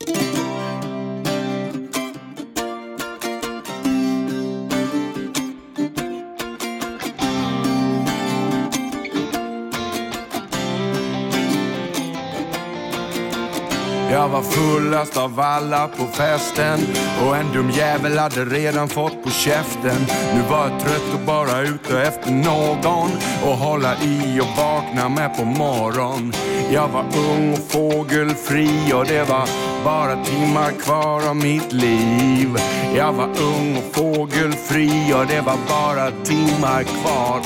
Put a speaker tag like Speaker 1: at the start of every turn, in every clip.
Speaker 1: Jag var fullast av alla på festen och en dum jävel hade redan fått på käften. Nu var jag trött och bara ute efter någon och hålla i och vakna med på morgon. Jag var ung och fågelfri och det var bara timmar kvar av mitt liv. Jag var ung och fågelfri och det var bara timmar kvar.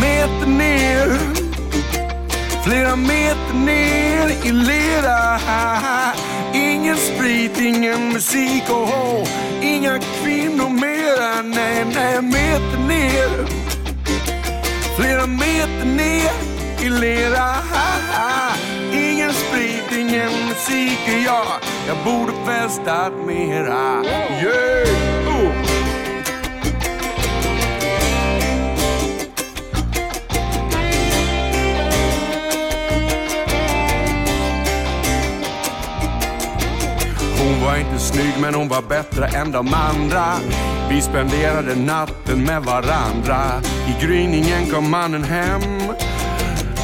Speaker 1: Meter ner. Flera meter ner i lera. Ingen sprit, ingen musik och hå Inga kvinnor mera, nej, nej, meter ner. Flera meter ner i lera sprit, ingen musik och jag Jag borde festat mera Yeah! Oh. Hon var inte snygg men hon var bättre än de andra. Vi spenderade natten med varandra. I gryningen kom mannen hem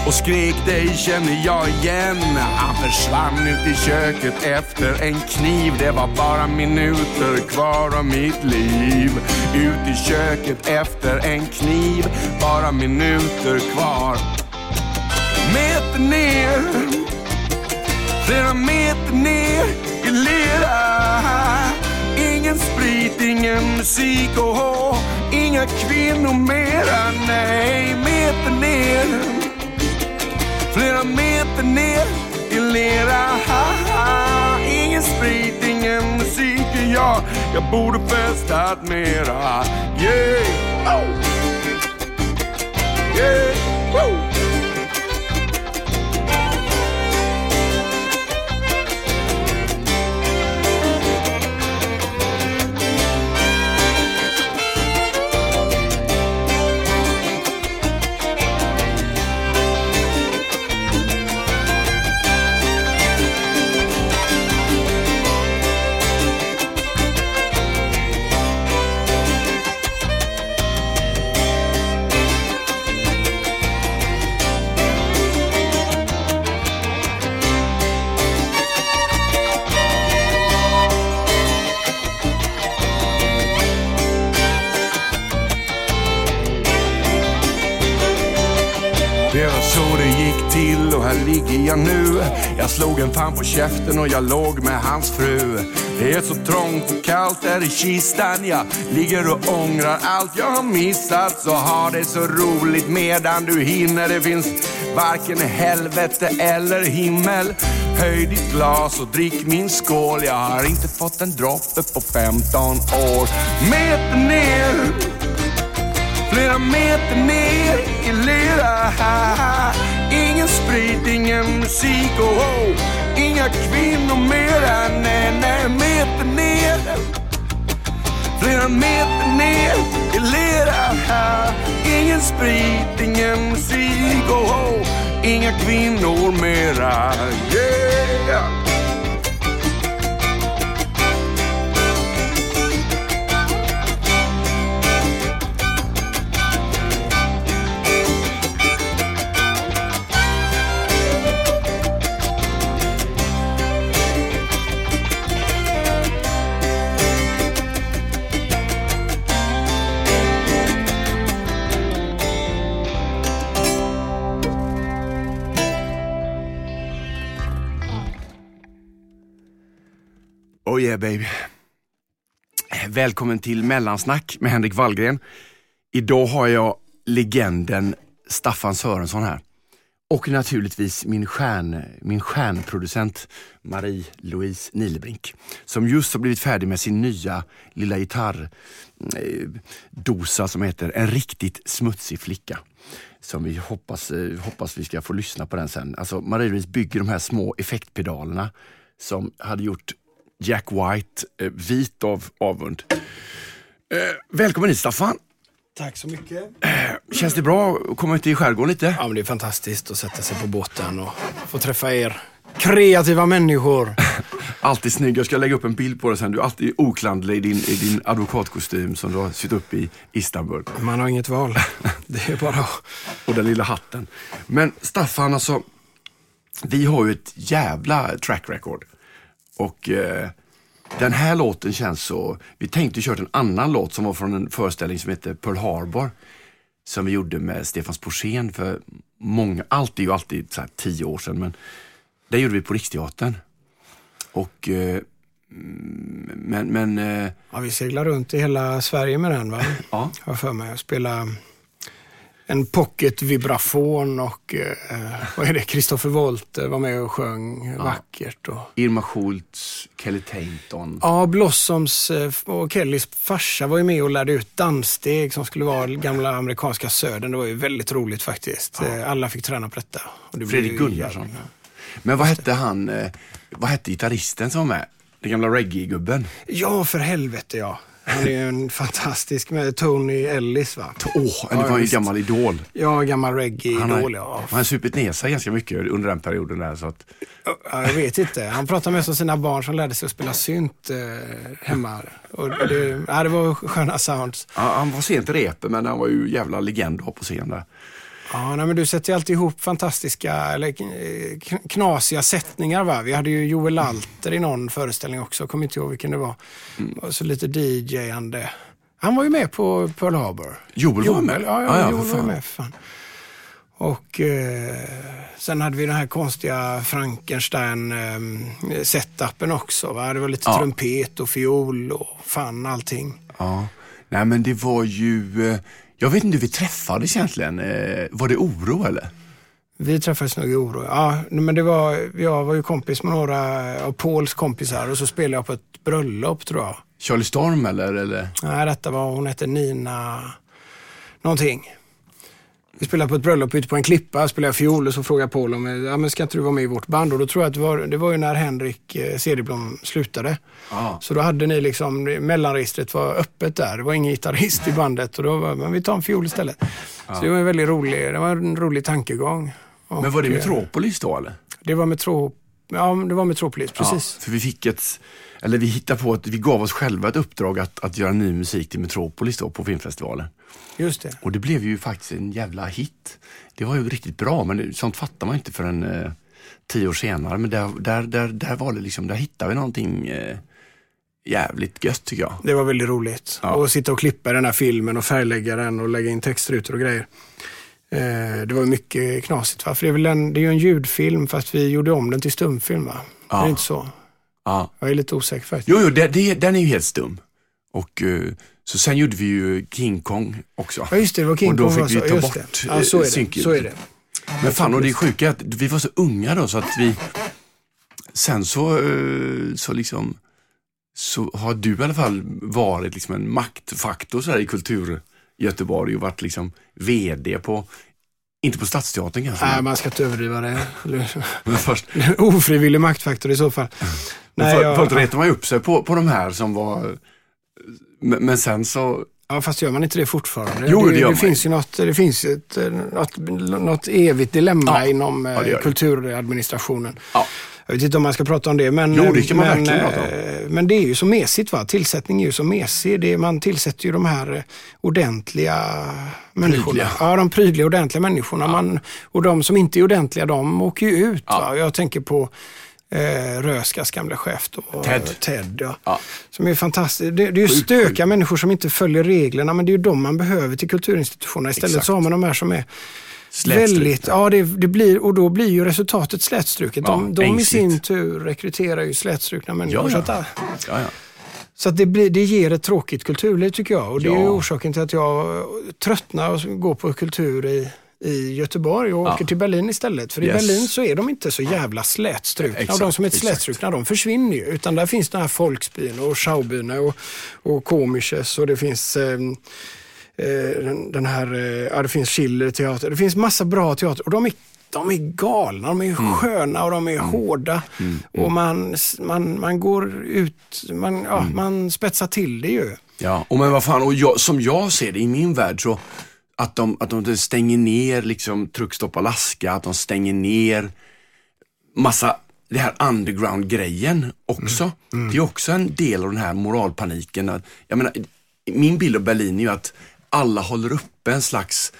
Speaker 1: och skrek dig känner jag igen. Han försvann ut i köket efter en kniv. Det var bara minuter kvar av mitt liv. Ut i köket efter en kniv. Bara minuter kvar. Meter ner Flera meter ner i lera Ingen sprit, ingen musik och hå Inga kvinnor mera, nej Meter ner Flera meter ner i lera Ingen sprit, ingen musik jag Jag borde festat mera Yeah! Oh! Yeah! Ligger jag nu. Jag slog en fan på käften och jag låg med hans fru. Det är så trångt och kallt där i kistan. Jag ligger och ångrar allt jag har missat. Så ha det så roligt medan du hinner. Det finns varken helvete eller himmel. Höj ditt glas och drick min skål. Jag har inte fått en droppe på 15 år. Meter ner Flera meter ner i lera. Ingen sprit, ingen musik oh, oh, Inga kvinnor mera, nej, nej, meter ner. Flera meter ner i lera. Ingen sprit, ingen musik oh, oh, Inga kvinnor mera, yeah. Yeah baby. Välkommen till Mellansnack med Henrik Wallgren. Idag har jag legenden Staffan Sörensson här. Och naturligtvis min, stjärn, min stjärnproducent Marie-Louise Nilebrink. Som just har blivit färdig med sin nya lilla gitarrdosa eh, som heter En riktigt smutsig flicka. Som vi hoppas, eh, hoppas vi ska få lyssna på den sen. Alltså Marie-Louise bygger de här små effektpedalerna som hade gjort Jack White eh, vit av avund. Eh, välkommen hit Staffan!
Speaker 2: Tack så mycket.
Speaker 1: Känns det bra att komma ut i skärgården lite?
Speaker 2: Ja, men det är fantastiskt att sätta sig på båten och få träffa er kreativa människor.
Speaker 1: Alltid snygg. Jag ska lägga upp en bild på dig sen. Du är alltid oklandlig i din, i din advokatkostym som du har sytt upp i Istanbul.
Speaker 2: Man har inget val. Det är bara
Speaker 1: Och den lilla hatten. Men Staffan, alltså. Vi har ju ett jävla track record. Och eh, den här låten känns så... Vi tänkte köra en annan låt som var från en föreställning som heter Pearl Harbor. Som vi gjorde med Stefan Sporsén för många, allt är ju alltid så tio år sedan. Men det gjorde vi på Riksteatern. Och... Eh, mm, men... men eh,
Speaker 2: Ja, vi seglar runt i hela Sverige med den va?
Speaker 1: ja.
Speaker 2: Har för mig. Jag spelar en pocket-vibrafon och eh, vad är det? Kristoffer Wolter var med och sjöng vackert. Och,
Speaker 1: Irma Schultz, Kelly Tainton.
Speaker 2: ja, Blossoms eh, och Kellys farsa var ju med och lärde ut danssteg som skulle vara gamla amerikanska södern. Det var ju väldigt roligt faktiskt. Eh, Alla fick träna på detta. Och det
Speaker 1: Fredrik Gunnarsson. Men vad hette han, eh, vad hette gitarristen som var med? Den gamla reggae-gubben.
Speaker 2: Ja, för helvete ja. Han är ju en fantastisk med Tony Ellis va?
Speaker 1: Åh, det
Speaker 2: Ja,
Speaker 1: var ju en gammal idol.
Speaker 2: Ja, gammal
Speaker 1: Han
Speaker 2: reggae-idol ja.
Speaker 1: han har supit ner sig ganska mycket under den perioden där. Så att,
Speaker 2: Ja, jag vet inte. Han pratar mest om sina barn som lärde sig att spela synt eh, hemma. Och det, ja, det var sköna sounds.
Speaker 1: ja, han var sent i repet men han var ju jävla legend på scen där.
Speaker 2: Ja, nej, men du sätter ju alltid ihop fantastiska, eller eh, kn- knasiga sättningar. Va? Vi hade ju Joel Alter i någon föreställning också, kommer inte ihåg vilken det var. Och så lite DJ-ande. Han var ju med på Pearl Harbor.
Speaker 1: Joel var med?
Speaker 2: Ja, ja,
Speaker 1: Ja, ja,
Speaker 2: Joel var med. Fan. Och eh, sen hade vi den här konstiga Frankenstein-setupen också. Va? Det var lite
Speaker 1: Ja.
Speaker 2: trumpet och fiol och fan allting.
Speaker 1: Ja. Nej men det var ju, eh, jag vet inte hur vi träffades egentligen. Eh, Var det oro eller?
Speaker 2: Vi träffades nog i oro. Ja, men det var, jag var ju kompis med några av Pauls kompisar och så spelade jag på ett bröllop tror jag.
Speaker 1: Charlie Storm eller? eller?
Speaker 2: Nej, detta var, hon hette Nina någonting. Vi spelade på ett bröllop ute på en klippa, spelade fiol och så frågade Paul om, ja men ska inte du vara med i vårt band? Och då tror jag att det var, det var ju när Henrik eh, Cederblom slutade.
Speaker 1: Ja.
Speaker 2: Så då hade ni liksom, mellanregistret var öppet där. Det var ingen gitarrist i bandet och då var men vi tar en fiol istället. Så det var en väldigt rolig, det var en rolig tankegång. Och,
Speaker 1: Men var det
Speaker 2: eh,
Speaker 1: Metropolis då eller?
Speaker 2: Det var Metro, ja det var Metropolis, precis.
Speaker 1: Ja, för vi fick ett, eller vi hittade på att vi gav oss själva ett uppdrag att, att göra ny musik till Metropolis då på filmfestivalen.
Speaker 2: Just det.
Speaker 1: Och det blev ju faktiskt en jävla hit. Det var ju riktigt bra men sånt fattar man inte förrän eh, tio år senare. Men där, där, där, där var det liksom, där hittade vi någonting eh, jävligt gött tycker jag.
Speaker 2: Det var väldigt roligt.
Speaker 1: Ja.
Speaker 2: Att sitta och klippa den här filmen och färglägga den och lägga in textrutor och grejer. Eh, det var mycket knasigt. Va? För det är, väl en, det är ju en ljudfilm fast vi gjorde om den till stumfilm. Va?
Speaker 1: Ja.
Speaker 2: Är det inte så?
Speaker 1: Ja.
Speaker 2: Jag är lite osäker faktiskt.
Speaker 1: Jo, jo det, det, den är ju helt stum. Och eh, så sen gjorde vi ju King Kong också.
Speaker 2: Ja just det, det var King
Speaker 1: Och då
Speaker 2: Kong
Speaker 1: fick vi ta bort.
Speaker 2: Ja, så är
Speaker 1: eh,
Speaker 2: det.
Speaker 1: synkljudet.
Speaker 2: Så är det.
Speaker 1: Men fan, och det sjuka är att vi var så unga då så att vi... Sen så, eh, så liksom... Så har du i alla fall varit liksom en maktfaktor så här i kultur Göteborg och varit liksom VD på, inte på Stadsteatern kanske,
Speaker 2: Nej, man ska inte överdriva det.
Speaker 1: men först.
Speaker 2: Ofrivillig maktfaktor i så fall. Nej,
Speaker 1: för,
Speaker 2: jag-
Speaker 1: först retade man upp sig på, på de här som var... Men, men sen så...
Speaker 2: Ja, fast gör man inte det fortfarande?
Speaker 1: Jo, det gör
Speaker 2: det
Speaker 1: man.
Speaker 2: finns ju något, det finns ett, eh, något, något evigt dilemma
Speaker 1: Ja.
Speaker 2: inom eh,
Speaker 1: Ja, det det.
Speaker 2: kulturadministrationen.
Speaker 1: Ja.
Speaker 2: Jag vet inte om man ska prata om det, men,
Speaker 1: Jo, det
Speaker 2: men, eh, men det är ju så mesigt. Va? Tillsättning är ju så mesig. Det man tillsätter ju de här eh, ordentliga människorna.
Speaker 1: Prydliga.
Speaker 2: Ja, de prydliga, ordentliga människorna. Man, och de som inte är ordentliga, de åker ju ut. Jag tänker på eh, Röskas gamla chef då,
Speaker 1: Ted.
Speaker 2: Ted ja.
Speaker 1: Ja.
Speaker 2: Som är fantastiskt. Det, det är ju
Speaker 1: Sjukt,
Speaker 2: stökiga människor som inte följer reglerna, men det är ju de man behöver till kulturinstitutionerna. Istället
Speaker 1: Exakt.
Speaker 2: så har man de här som är väldigt, ja det, det blir, och då blir ju resultatet slätstruket.
Speaker 1: Ja,
Speaker 2: de de i sin tur rekryterar ju slätstrukna människor.
Speaker 1: Ja,
Speaker 2: Så
Speaker 1: ja.
Speaker 2: att,
Speaker 1: Ja, ja.
Speaker 2: så att det, blir, det ger ett tråkigt kulturliv tycker jag. Och det är orsaken till att jag tröttnar och går på kultur i, i Göteborg och
Speaker 1: Ja.
Speaker 2: åker till Berlin istället. För i
Speaker 1: Yes.
Speaker 2: Berlin så är de inte så jävla slätstrukna. och de
Speaker 1: Exakt,
Speaker 2: som är
Speaker 1: exakt.
Speaker 2: slätstrukna de försvinner ju. Utan där finns den här Folksbyn och Schaubühne och, och Komisches och det finns ehm, eh, den, här, eh, ja det finns Schiller teater. Det finns massa bra teater och de är de är galna, de är
Speaker 1: Mm.
Speaker 2: sköna och de är hårda. Och man, man, man går ut, man, ja,
Speaker 1: Mm.
Speaker 2: man spetsar till det ju.
Speaker 1: Ja, och men vad fan, och jag, som jag ser det i min värld så att de, att de stänger ner liksom truckstopp Alaska, att de stänger ner massa det här underground-grejen också. Det är också en del av den här moralpaniken. Jag menar, min bild av Berlin är ju att alla håller uppe en slags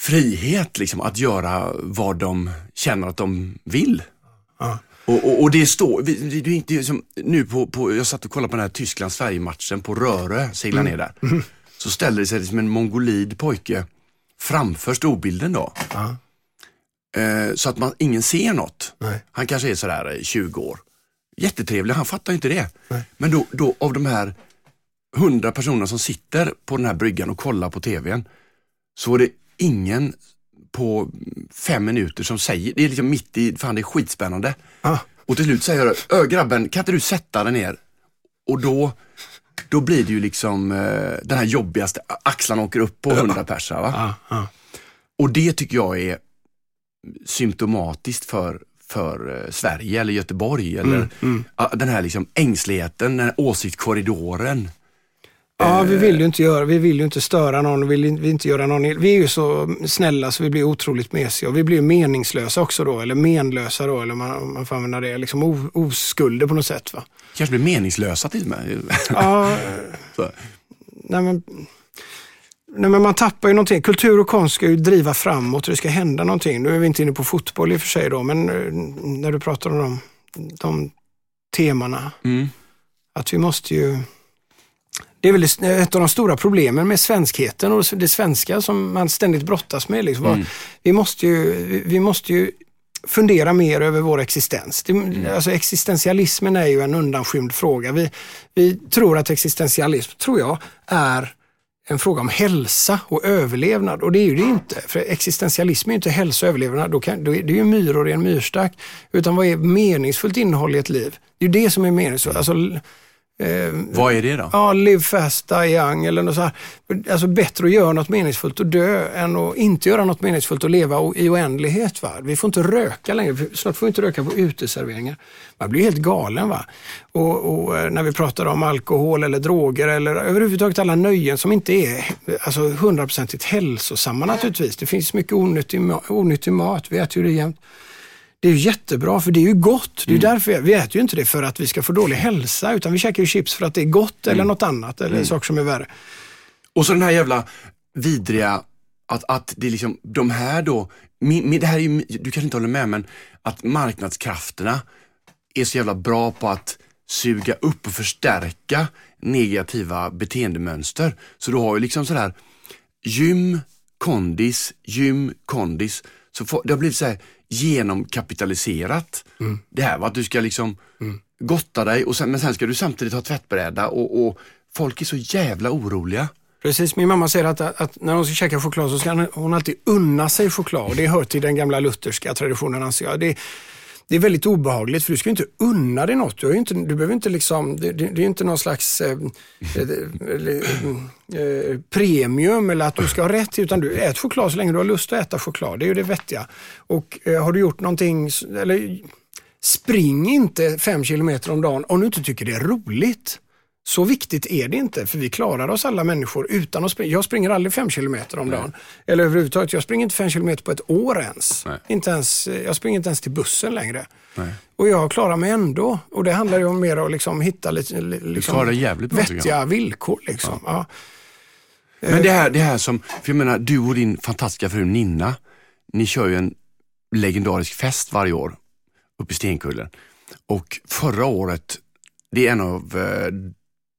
Speaker 1: frihet liksom, att göra vad de känner att de vill.
Speaker 2: Ja.
Speaker 1: Och, och, och det står, det, är inte som nu på, på, jag satt och kollade på den här Tyskland-Sverige-matchen på Rörö, seglade ner där. Så ställer det sig som en mongolid pojke framför storbilden då.
Speaker 2: Ja.
Speaker 1: Eh, så att man, ingen ser något.
Speaker 2: Nej.
Speaker 1: Han kanske är sådär eh, 20 år. Jättetrevlig, han fattar inte det.
Speaker 2: Nej.
Speaker 1: Men då, då av de här 100 personerna som sitter på den här bryggan och kollar på tvn, så var det ingen på fem minuter som säger, det är liksom mitt i, fan det är skitspännande.
Speaker 2: Ja.
Speaker 1: Och till slut säger jag, grabben kan inte du sätta dig ner? Och då, då blir det ju liksom eh, den här jobbigaste, axlarna åker upp på 100 personer. Va?
Speaker 2: Ja, ja.
Speaker 1: Och det tycker jag är symptomatiskt för, för eh, Sverige eller Göteborg. Eller,
Speaker 2: mm.
Speaker 1: ja, Den här liksom ängsligheten, den här åsiktskorridoren.
Speaker 2: Ja, vi vill ju inte göra, vi vill ju inte störa någon, vi vill in- vi inte göra någon, vi är ju så snälla så vi blir otroligt mesiga och vi blir meningslösa också då, eller menlösa då, eller man, man får använda det, liksom o, oskulder på något sätt va.
Speaker 1: Kanske blir meningslösa till och med.
Speaker 2: Ja, nej men, nej men man tappar ju någonting. Kultur och konst ska ju driva framåt det ska hända någonting. Nu är vi inte inne på fotboll i och för sig då, men eh, när du pratar om de, de temana,
Speaker 1: Mm.
Speaker 2: att vi måste ju det är väl det- ett av de stora problemen med svenskheten och det svenska som man ständigt brottas med. Liksom.
Speaker 1: Mm.
Speaker 2: Vi, måste ju, vi- måste ju fundera mer över vår existens. Det, alltså existentialismen är ju en undanskymd fråga. Vi, vi tror att existentialism, tror jag, är en fråga om hälsa och överlevnad och det är ju det inte. För existentialism är inte hälsa och överlevnad, då kan, då är det är ju myror i en myrstack. Utan vad är meningsfullt innehåll i ett liv? Det är ju det som är meningsfullt. Alltså, eh,
Speaker 1: Vad är det då?
Speaker 2: Ja, live fast, die young eller något så här. Alltså bättre att göra något meningsfullt och dö än att inte göra något meningsfullt och leva i oändlighet. Va? Vi får inte röka längre, snart får vi inte röka på uteserveringar. Man blir helt galen. va. Och, och eh, när vi pratar om alkohol eller droger eller överhuvudtaget alla nöjen som inte är alltså, hälsosamma naturligtvis. Det finns mycket onyttig, onyttig mat, vi äter ju det jämt. Det är ju jättebra för det är ju gott. Det är ju därför vi äter ju inte det för att vi ska få dålig hälsa utan vi käkar ju chips för att det är gott eller något annat eller saker som är värre.
Speaker 1: Och så den här jävla vidriga, att, att det är liksom, de här då, min, min, det här är ju, du kanske inte håller med men att marknadskrafterna är så jävla bra på att suga upp och förstärka negativa beteendemönster. Så du har ju liksom sådär gym, kondis, gym, kondis. Så det har blivit så här genomkapitaliserat. Det här va, att du ska liksom gotta dig och sen, men sen ska du samtidigt ha tvättbräda och, och folk är så jävla oroliga.
Speaker 2: Precis, min mamma säger att, att när hon ska käka choklad så ska hon- hon alltid unna sig choklad. Och det hör till den gamla lutherska traditionen anser jag. Det, det är väldigt obehagligt för du ska ju inte unna dig något. Du, har ju inte, du behöver inte liksom, det, det, det är ju inte någon slags eh, eh, eh, eh, eh premium eller att du ska ha rätt utan du äter choklad så länge du har lust att äta choklad. Det är ju det vettiga. Och eh, har du gjort någonting, eller spring inte fem kilometer om dagen om du inte tycker det är roligt. Så viktigt är det inte, för vi klarar oss alla människor utan att springa. Jag springer aldrig fem kilometer om dagen. Eller överhuvudtaget, jag springer inte fem kilometer på ett år ens.
Speaker 1: Nej.
Speaker 2: Inte ens jag springer inte ens till bussen längre.
Speaker 1: Nej.
Speaker 2: Och jag klarar mig ändå. Och det handlar ju om mer att liksom hitta lite liksom, vettiga villkor. Liksom. Ja.
Speaker 1: Men det här, det här som, för jag menar du och din fantastiska fru Ninna, ni kör ju en legendarisk fest varje år uppe i Stenkullen. Och förra året, det är en av, eh,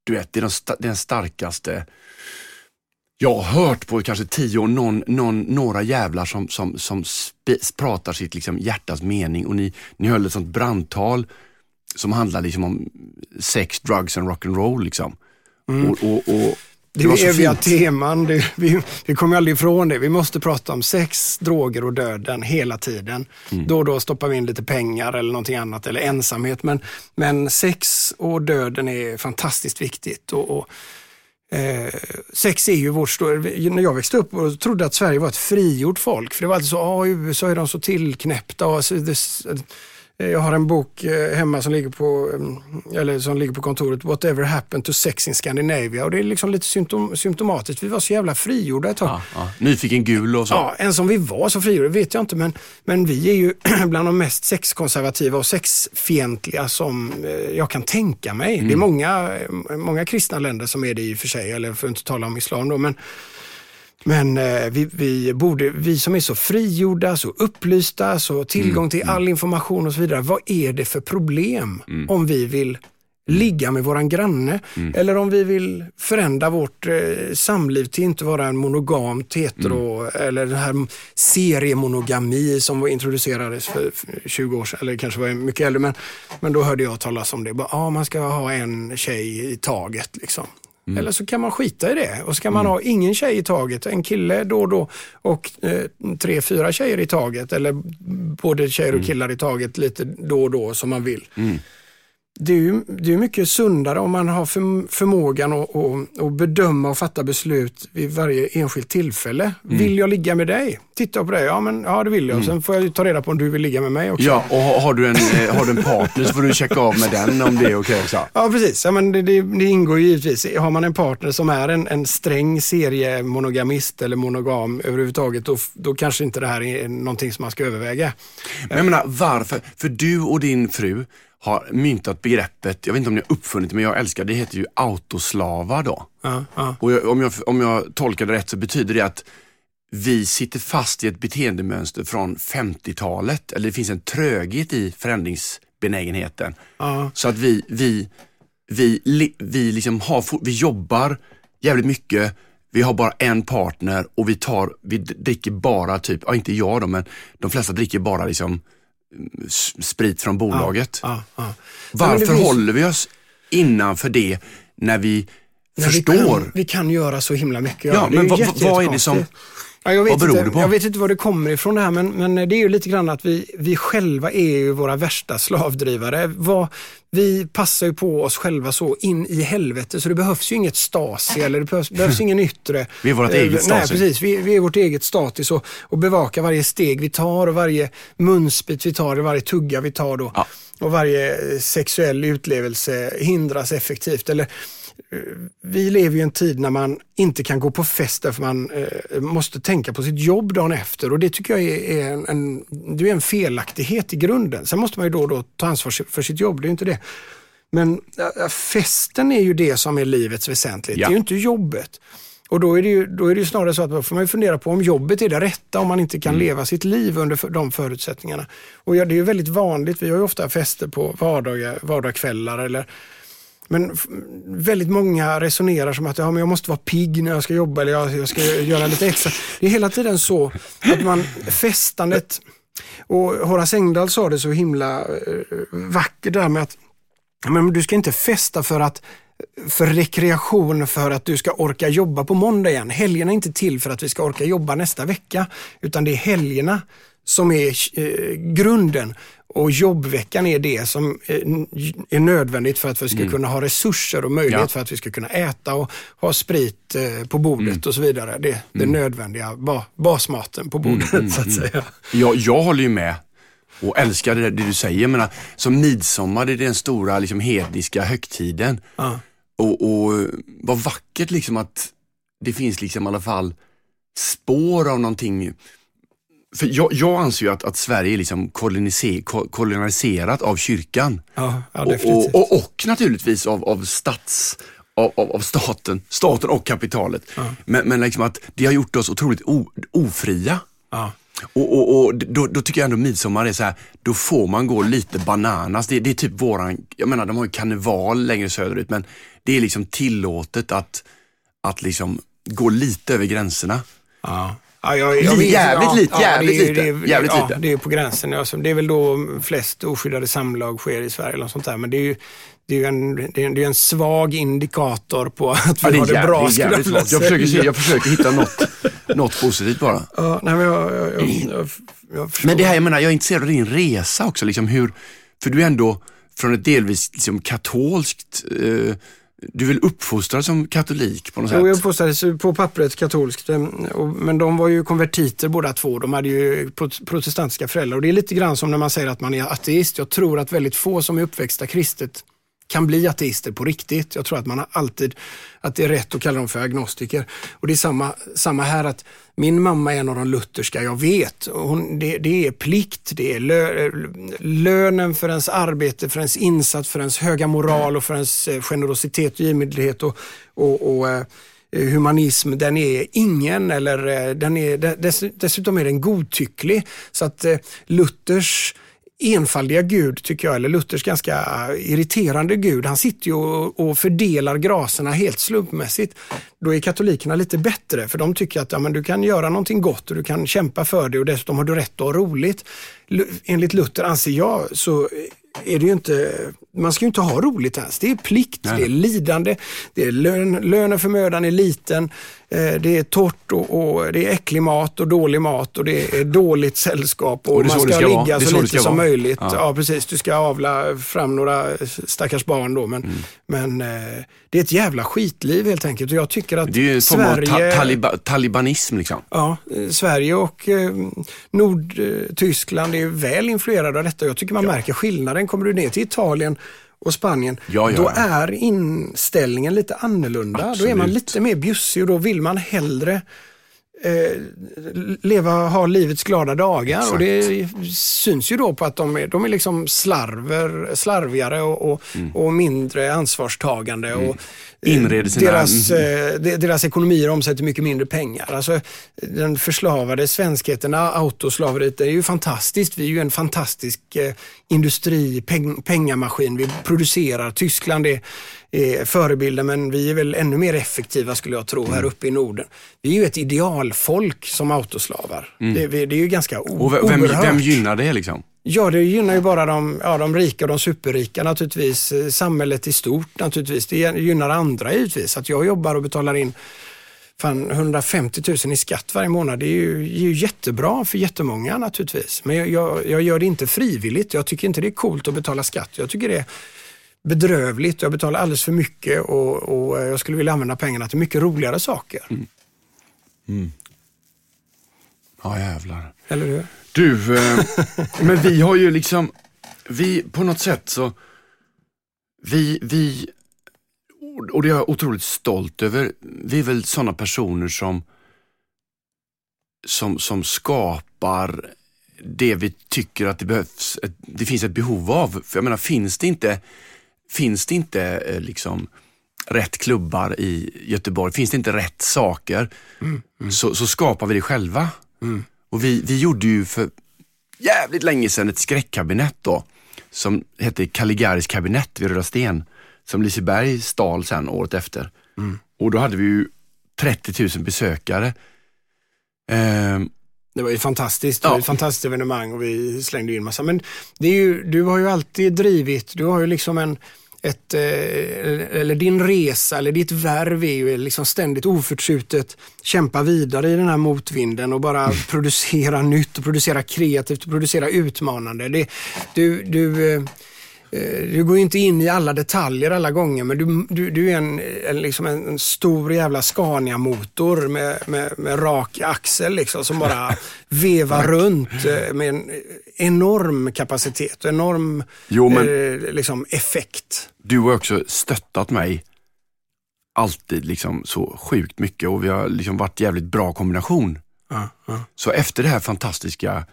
Speaker 1: du vet, det är den, sta- den starkaste jag har hört på kanske tio år, någon, någon, några jävlar som, som, som pratar sitt liksom hjärtas mening och ni, ni höll ett sånt brandtal som handlar liksom om sex, drugs and rock'n'roll. Liksom. Och, och, och,
Speaker 2: Det
Speaker 1: var
Speaker 2: är eviga teman. Det, vi, vi kommer aldrig ifrån det. Vi måste prata om sex, droger och döden hela tiden.
Speaker 1: Mm.
Speaker 2: Då och då stoppar vi in lite pengar eller någonting annat eller ensamhet. Men, men sex och döden är fantastiskt viktigt. Och, och, eh, sex är ju vårt stora... När jag växte upp och trodde att Sverige var ett frigjort folk. För det var alltid så, ah, i USA är de så tillknäppta. Och så, det, jag har en bok eh, hemma som ligger, på, mm, eller som ligger på kontoret, Whatever happened to sex in Scandinavia. Och det är liksom lite symptom, symptomatiskt. Vi var så jävla frigjorda ett tag.
Speaker 1: Ja, ja. Nyfiken gul och så.
Speaker 2: Ja, en som vi var så frigjorda vet jag inte, men, men vi är ju bland de mest sexkonservativa och sexfientliga som eh, jag kan tänka mig. Det är många, många kristna länder som är det i och för sig, eller för att inte tala om islam då, men men eh, vi, vi, borde, vi som är så frigjorda, så upplysta, så tillgång till all information och så vidare. Vad är det för problem om vi vill ligga med våran granne eller om vi vill förändra vårt eh, samliv till inte vara en monogamt hetero eller den här seriemonogami som var introducerades för för 20 år sedan, eller kanske var mycket äldre, men, men då hörde jag talas om det. Bara, ah, man ska ha en tjej i taget. Liksom. Eller så kan man skita i det. Och så kan man ha ingen tjej i taget, en kille då och då och eh, tre, fyra tjejer i taget. Eller både tjejer och killar i taget lite då och då som man vill. Det är ju det är mycket sundare om man har förm- förmågan att, att, att bedöma och fatta beslut vid varje enskilt tillfälle. Vill jag ligga med dig? Tittar jag på dig? Ja, men, ja det vill jag. Sen får jag ta reda på om du vill ligga med mig också.
Speaker 1: Ja, och har- du, en, eh, har du en partner så får du checka av med den om det är okej också.
Speaker 2: Ja, precis. Ja, men det, det, det ingår ju givetvis. Har man en partner som är en, en sträng seriemonogamist eller monogam överhuvudtaget, då, då kanske inte det här är någonting som man ska överväga.
Speaker 1: Men jag menar varför? För du och din fru har myntat begreppet, jag vet inte om ni har uppfunnit det, men jag älskar det, heter ju autoslavar då.
Speaker 2: Ja, ja.
Speaker 1: Och jag, om, jag, om jag tolkar det rätt så betyder det att vi sitter fast i ett beteendemönster från 50-talet, eller det finns en tröghet i förändringsbenägenheten.
Speaker 2: Ja.
Speaker 1: Så att vi, vi, vi, vi, liksom har, vi jobbar jävligt mycket, vi har bara en partner och vi, tar, vi dricker bara typ, ja inte jag då, men de flesta dricker bara liksom sprit från bolaget.
Speaker 2: Ja, ja. men
Speaker 1: Varför
Speaker 2: finns-
Speaker 1: håller vi oss innanför det när vi
Speaker 2: Nej, Vi
Speaker 1: förstår?
Speaker 2: kan, vi kan göra så himla mycket.
Speaker 1: Ja, men vad- vad är det som-.
Speaker 2: Ja, jag vet
Speaker 1: vad beror
Speaker 2: inte,
Speaker 1: det på?
Speaker 2: Jag vet inte var det kommer ifrån det här, men, men det är ju lite grann att vi, vi själva är ju våra värsta slavdrivare. Vad, vi passar ju på oss själva så in i helvete, så det behövs ju inget Stasi eller det behövs, behövs ingen yttre.
Speaker 1: Vi är vårt
Speaker 2: Eh,
Speaker 1: eget
Speaker 2: Nej,
Speaker 1: Stasi.
Speaker 2: precis. Vi, vi är vårt eget status och, och bevakar varje steg vi tar och varje munsbit vi tar och varje tugga vi tar då.
Speaker 1: Ja.
Speaker 2: Och varje sexuell utlevelse hindras effektivt. Eller, vi lever ju i en tid när man inte kan gå på fest därför man eh, måste tänka på sitt jobb dagen efter och det tycker jag är, en, en, det är en felaktighet i grunden. Sen måste man ju då och då ta ansvar för sitt jobb, det är inte det. Men äh, festen är ju det som är livets väsentlighet,
Speaker 1: Ja.
Speaker 2: det är ju inte jobbet. Och då är, det ju, då är det ju snarare så att får man ju fundera på om jobbet är det rätta om man inte kan leva sitt liv under för, de förutsättningarna. Och ja, det är ju väldigt vanligt, vi har ju ofta fester på vardagar, vardagskvällar eller men väldigt många resonerar som att ja, men jag måste vara pigg när jag ska jobba eller jag, jag ska göra lite extra. Det är hela tiden så att man, festandet, och Horace Engdahl sa det så himla eh, vackert där med att men du ska inte festa för att för rekreation för att du ska orka jobba på måndag igen. Helgerna är inte till för att vi ska orka jobba nästa vecka, utan det är helgerna som är eh, grunden och jobbveckan är det som eh, är nödvändigt för att vi ska kunna ha resurser och möjlighet
Speaker 1: Ja.
Speaker 2: för att vi ska kunna äta och ha sprit eh, på bordet och så vidare. Det, det nödvändiga ba, basmaten på bordet så att säga.
Speaker 1: Jag, jag håller ju med och älskar det, det du säger. Jag menar, som midsommar, det är den stora liksom, hedniska högtiden.
Speaker 2: Ja.
Speaker 1: Och, och vad vackert liksom att det finns liksom i alla fall spår av någonting. För jag, jag anser ju att, att Sverige är liksom koloniser, ko- koloniserat av kyrkan.
Speaker 2: Ja, ja,
Speaker 1: och, och, och, naturligtvis av, av stats av, av, av staten, staten och kapitalet. Men, men liksom att det har gjort oss otroligt o, ofria.
Speaker 2: Ja.
Speaker 1: Och, och, och då, då tycker jag ändå midsommar är så här, då får man gå lite bananas. Det, det är typ våran, jag menar de har ju karneval längre söderut men det är liksom tillåtet att, att liksom gå lite över gränserna.
Speaker 2: Ja. Ja, jag,
Speaker 1: Li- jävligt lite,
Speaker 2: det är-
Speaker 1: jävligt
Speaker 2: det är-
Speaker 1: lite,
Speaker 2: det är-
Speaker 1: jävligt
Speaker 2: ja,
Speaker 1: lite.
Speaker 2: Det är på gränsen. Alltså, det är väl då flest oskyddade samlag sker i Sverige eller sånt där. Men det är ju, det är ju en, det är en, det är en svag indikator på att vi
Speaker 1: Ja, det
Speaker 2: har
Speaker 1: är
Speaker 2: det bra.
Speaker 1: jävligt,
Speaker 2: skulle
Speaker 1: jävligt
Speaker 2: vilja
Speaker 1: svagt. Jag försöker, se, jag försöker hitta något, något positivt bara.
Speaker 2: Ja, nej, men jag, jag, jag, jag, jag förstår.
Speaker 1: Men det här, jag menar, jag är intresserad av din resa också. Liksom hur, för du är ändå från ett delvis liksom, katolskt eh, du är väl uppfostrad som katolik på något
Speaker 2: Jo, jag
Speaker 1: sätt?
Speaker 2: uppfostrades ju på pappret katolskt, eh, men de var ju konvertiter båda två. De hade ju pro- protestantiska föräldrar och det är lite grann som när man säger att man är ateist. Jag tror att väldigt få som är uppväxta kristet kan bli ateister på riktigt. Jag tror att man har alltid, att det är rätt att kalla dem för agnostiker. Och det är samma, samma här att min mamma är en av de lutherska jag vet. Hon, det, det är plikt, det är lö, lönen för ens arbete, för ens insats, för ens höga moral och för ens eh, generositet och givmildhet och, och, och eh, humanism, den är ingen eller eh, den är, dess, dessutom är den godtycklig. Så att eh, Luthers enfaldiga Gud, tycker jag, eller Luthers ganska irriterande Gud, han sitter ju och, och fördelar graserna helt slumpmässigt. Då är katolikerna lite bättre, för de tycker att ja, men du kan göra någonting gott och du kan kämpa för det och dessutom har du rätt att ha roligt. Enligt Luther anser jag så är det ju inte, man ska ju inte ha roligt ens. Det är plikt,
Speaker 1: Nej.
Speaker 2: det är lidande, det är lön, lönen för mödan är liten, det är torrt och, och det är äcklig mat och dålig mat och det är dåligt sällskap och,
Speaker 1: Och
Speaker 2: man ska,
Speaker 1: ska
Speaker 2: ligga så,
Speaker 1: så
Speaker 2: lite som
Speaker 1: vara.
Speaker 2: möjligt.
Speaker 1: Ja.
Speaker 2: Ja. precis. Du ska avla fram några stackars barn då. Men, men eh, det är ett jävla skitliv helt enkelt och jag tycker att
Speaker 1: Det är en form av ta-
Speaker 2: Sverige...
Speaker 1: taliba, talibanism liksom.
Speaker 2: Ja, eh, Sverige och eh, Nordtyskland är väl influerade av detta. Jag tycker man märker skillnaden. Kommer du ner till Italien och Spanien,
Speaker 1: Ja, ja,
Speaker 2: då är inställningen lite annorlunda. Då är man
Speaker 1: Absolut.
Speaker 2: lite mer bjussig och då vill man hellre eh, leva, ha livets glada dagar.
Speaker 1: Exakt.
Speaker 2: Och det syns ju då på att de är, de är liksom slarver, slarvigare och, och,
Speaker 1: Mm.
Speaker 2: och mindre ansvarstagande. Och, eh,
Speaker 1: Inreder sina-
Speaker 2: deras, eh, de- deras ekonomier omsätter mycket mindre pengar. Alltså, den förslavade svenskheten, autoslaveriet, det är ju fantastiskt. Vi är ju en fantastisk eh, industri, peng, pengamaskin. Vi producerar. Tyskland är, är förebilden men vi är väl ännu mer effektiva skulle jag tro här uppe i Norden. Vi är ju ett idealfolk som autoslavar. Det, vi- det är ju ganska o-
Speaker 1: Och vem, vem,
Speaker 2: oerhört.
Speaker 1: vem gynnar det liksom?
Speaker 2: Ja, det gynnar ju bara de, ja, de rika och de superrika naturligtvis. Eh, Samhället i stort naturligtvis. Det gynnar andra givetvis. Att jag jobbar och betalar in fan, 150 000 i skatt varje månad. Det är ju, är ju jättebra för jättemånga naturligtvis. Men jag, jag, jag gör det inte frivilligt. Jag tycker inte det är coolt att betala skatt. Jag tycker det är bedrövligt. Jag betalar alldeles för mycket och, och eh, jag skulle vilja använda pengarna till mycket roligare saker.
Speaker 1: Ja jävlar.
Speaker 2: Eller hur?
Speaker 1: Du, eh, men vi har ju liksom, vi på något sätt så, vi, vi, och det är jag otroligt stolt över, vi är väl sådana personer som, som, som skapar det vi tycker att det behövs, det finns ett behov av. För jag menar, finns det inte, finns det inte eh, liksom rätt klubbar i Göteborg, finns det inte rätt saker, Så, så skapar vi det själva. Och vi, vi gjorde ju för jävligt länge sedan ett skräckkabinett då, som hette Caligaris kabinett vid Röda Sten, som Liseberg stal sen året efter. Och då hade vi ju 30 000 besökare. Ehm,
Speaker 2: Det var ju fantastiskt. Det var
Speaker 1: Ja.
Speaker 2: ett fantastiskt evenemang och vi slängde in massa. Men det är ju, du har ju alltid drivit, du har ju liksom en ett, eh, eller din resa eller ditt värv är ju liksom ständigt oförtrutet kämpa vidare i den här motvinden och bara producera nytt och producera kreativt och producera utmanande. Det, du, du, Eh, Du går inte in i alla detaljer alla gånger men du, du, du är en, en, liksom en, en stor jävla Scania-motor med, med, med rak axel liksom, som bara vevar runt eh, med en enorm kapacitet och enorm
Speaker 1: Jo, men-
Speaker 2: eh, liksom effekt.
Speaker 1: du har också stöttat mig alltid liksom så sjukt mycket och vi har liksom varit jävligt bra kombination.
Speaker 2: Ja, ja.
Speaker 1: Så efter det här fantastiska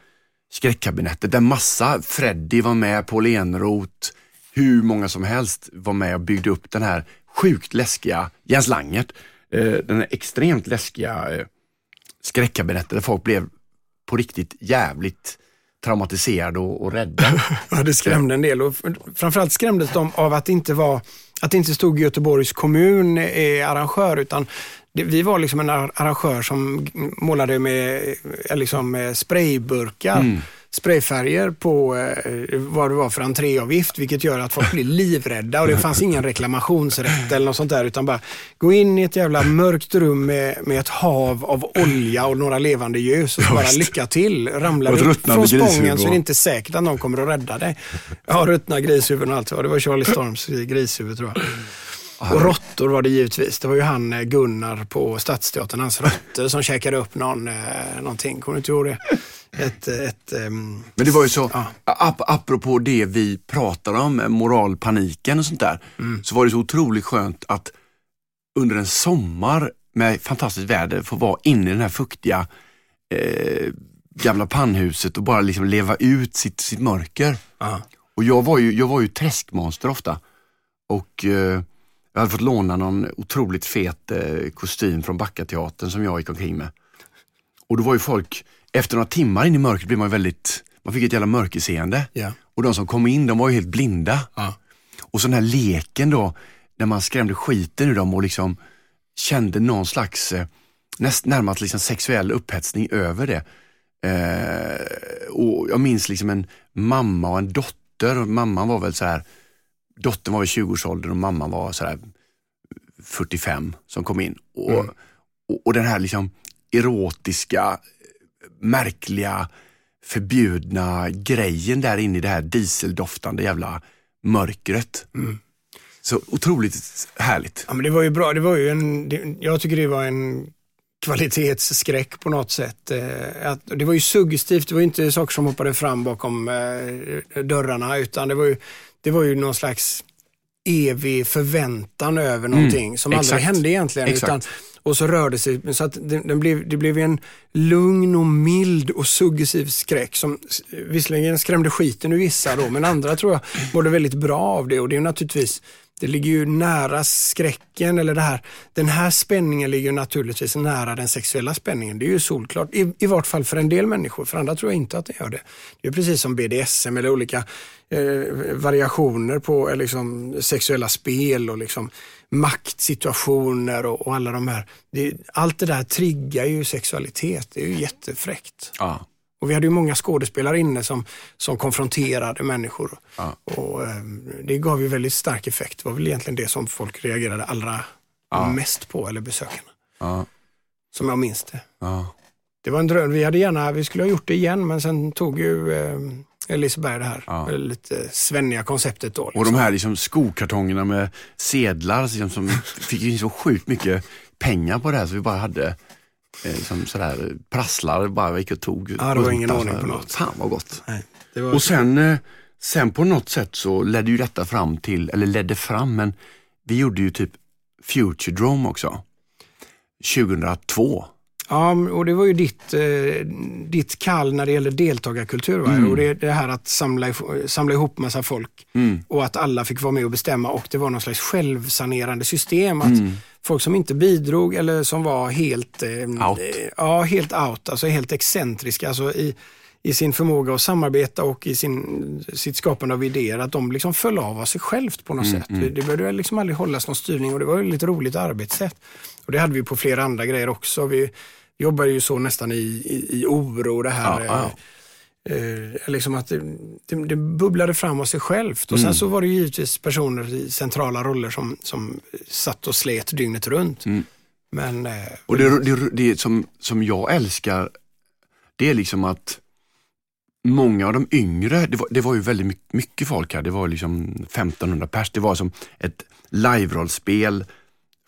Speaker 1: skräckkabinettet där massa, Freddy var med, Paul Enroth, hur många som helst var med och byggde upp den här sjukt läskiga, Jens Langert, eh, den här extremt läskiga eh, skräckkabinettet där folk blev på riktigt jävligt traumatiserade och, och rädda.
Speaker 2: Ja, det skrämde en del och framförallt skrämdes de av att det inte var att det inte stod Göteborgs kommun är arrangör utan det, vi var liksom en ar- arrangör som målade med, eh, liksom, med sprayburkar, sprayfärger på eh, vad det var för entréavgift vilket gör att folk blir livrädda och det fanns ingen reklamationsrätt eller något sånt där utan bara gå in i ett jävla mörkt rum med, med ett hav av olja och några levande ljus och bara lycka till. Ramlar du från spången så är det inte säkert att någon kommer att rädda dig. Ja, ruttna grishuvuden och allt. Ja, det var Charlie Storms grishuvud tror jag. Och råttor var det givetvis. Det var ju han eh, Gunnar på Stadsteatern, hans rötter som käkade upp någon, eh, någonting. Kommer du inte ihåg det? Ett, ett, um,
Speaker 1: Men det var ju så, ja. ap apropå det vi pratar om, moralpaniken och sånt där, mm. så var det så otroligt skönt att under en sommar med fantastiskt väder få vara inne i den här fuktiga eh, gamla pannhuset och bara liksom leva ut sitt, sitt mörker. Aha. Och jag var, ju, jag var ju träskmonster ofta. Och eh, jag hade fått låna någon otroligt fet eh, kostym från Backateatern som jag gick omkring med. Och då var ju folk, efter några timmar in i mörkret blev man ju väldigt, man fick ett jävla mörkerseende. Yeah. Och de som kom in, de var ju helt blinda. Ah. Och så den här leken då, när man skrämde skiten ur dem och liksom kände någon slags, eh, näst, närmast liksom sexuell upphetsning över det. Eh, och Jag minns liksom en mamma och en dotter. Och mamman var väl så här, dottern var i 20-årsåldern och mamman var så här 45 som kom in. Och, mm. och, och, den här liksom erotiska, märkliga, förbjudna grejen där inne i det här dieseldoftande jävla mörkret. Mm. Så otroligt härligt.
Speaker 2: Ja, men det var ju bra. Det var ju en, det, jag tycker det var en kvalitetsskräck på något sätt. Eh, att, det var ju suggestivt, det var inte saker som hoppade fram bakom eh, dörrarna utan det var ju, det var ju någon slags evig förväntan över mm, någonting mm, som exakt. aldrig hände egentligen. Utan, och så rörde sig, så att det, den blev, det blev en lugn och mild och suggestiv skräck som visserligen skrämde skiten ur vissa då, men andra tror jag mådde väldigt bra av det och det är naturligtvis det ligger ju nära skräcken eller det här. Den här spänningen ligger naturligtvis nära den sexuella spänningen. Det är ju solklart. I, i vart fall för en del människor. För andra tror jag inte att det gör det. Det är precis som BDSM eller olika eh, variationer på eh, liksom, sexuella spel och liksom, maktsituationer och, och alla de här. Det, allt det där triggar ju sexualitet. Det är ju jättefräckt. Ja. Och vi hade ju många skådespelare inne som, som konfronterade människor. Ja. Och, eh, det gav ju väldigt stark effekt. Det var väl egentligen det som folk reagerade allra ja. mest på, eller besökarna. Ja. Som jag minns det. Det var en dröm. Vi hade gärna, vi skulle ha gjort det igen, men sen tog ju eh, Liseberg det här ja. lite svenniga konceptet då. Liksom.
Speaker 1: Och de här liksom skokartongerna med sedlar liksom, som fick så sjukt mycket pengar på det här så vi bara hade eh, som sådär prasslar bara gick och tog.
Speaker 2: Ja, det var ingen aning på något.
Speaker 1: Fan vad gott. Nej, var... Och sen, eh, sen på något sätt så ledde ju detta fram till, eller ledde fram, men vi gjorde ju typ Future Drome också. 2002.
Speaker 2: Ja, och det var ju ditt, eh, ditt kall när det gäller deltagarkultur. Mm. Och det, det här att samla, samla ihop massa folk mm. och att alla fick vara med och bestämma och det var någon slags självsanerande system. Att mm. Folk som inte bidrog eller som var helt, eh,
Speaker 1: out.
Speaker 2: ja, helt out, alltså helt excentriska alltså i, i sin förmåga att samarbeta och i sin, sitt skapande av idéer, att de liksom föll av av sig självt på något mm, sätt. Mm. Det behövde liksom aldrig hållas någon styrning och det var ett lite roligt arbetssätt. Och det hade vi på flera andra grejer också. Vi, jobbade ju så nästan i, i, i oro det här. Ja, ja. Eh, liksom att det, det, det, bubblade fram av sig självt. Och mm. sen så var det givetvis personer i centrala roller som, som satt och slet dygnet runt. Mm. Men, eh,
Speaker 1: och det, det, det som, som jag älskar, det är liksom att många av de yngre, det var, det var ju väldigt mycket folk här, det var liksom 1500 pers. Det var som ett live-rollspel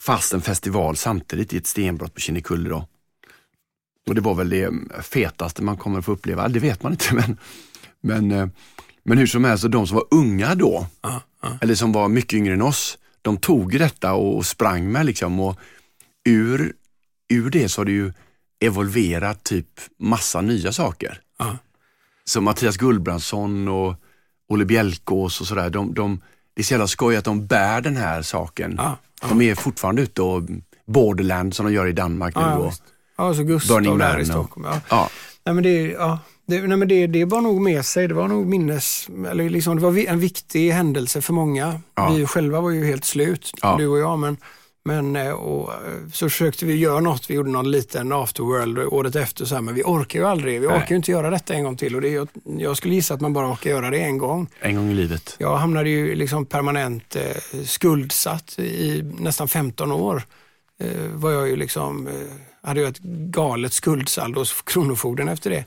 Speaker 1: fast en festival samtidigt i ett stenbrott på Kinnekulle. Och det var väl det fetaste man kommer att få uppleva, det vet man inte men, men, eh, men hur som helst, de som var unga då, uh, uh. eller som var mycket yngre än oss, de tog detta och sprang med liksom och ur, ur det så har det ju evolverat typ massa nya saker. Uh. Som Mattias Gullbrandsson och Olle Bjälkås och sådär. De, de, det är så jävla skoj att de bär den här saken. De är fortfarande ute och borderland som de gör i Danmark nu. Och,
Speaker 2: Ja, så Gustav där i Stockholm. Ja. ja. Nej, men det, ja, det, nej, men det, det bar nog med sig. Det var nog minnes, eller liksom, det var en viktig händelse för många. Ja. Vi själva var ju helt slut, ja. du och jag. Men, men eh, och, eh, så försökte vi göra något. Vi gjorde någon liten afterworld året efter. Så här, men vi orkar ju aldrig. Vi orkar ju inte göra detta en gång till. Och det, jag, jag skulle gissa att man bara orkar göra det en gång.
Speaker 1: En gång i livet.
Speaker 2: Jag hamnade ju liksom permanent eh, skuldsatt i nästan 15 år. Eh, var jag ju liksom eh, hade jag ett galet skuldsaldo hos Kronofogden efter det.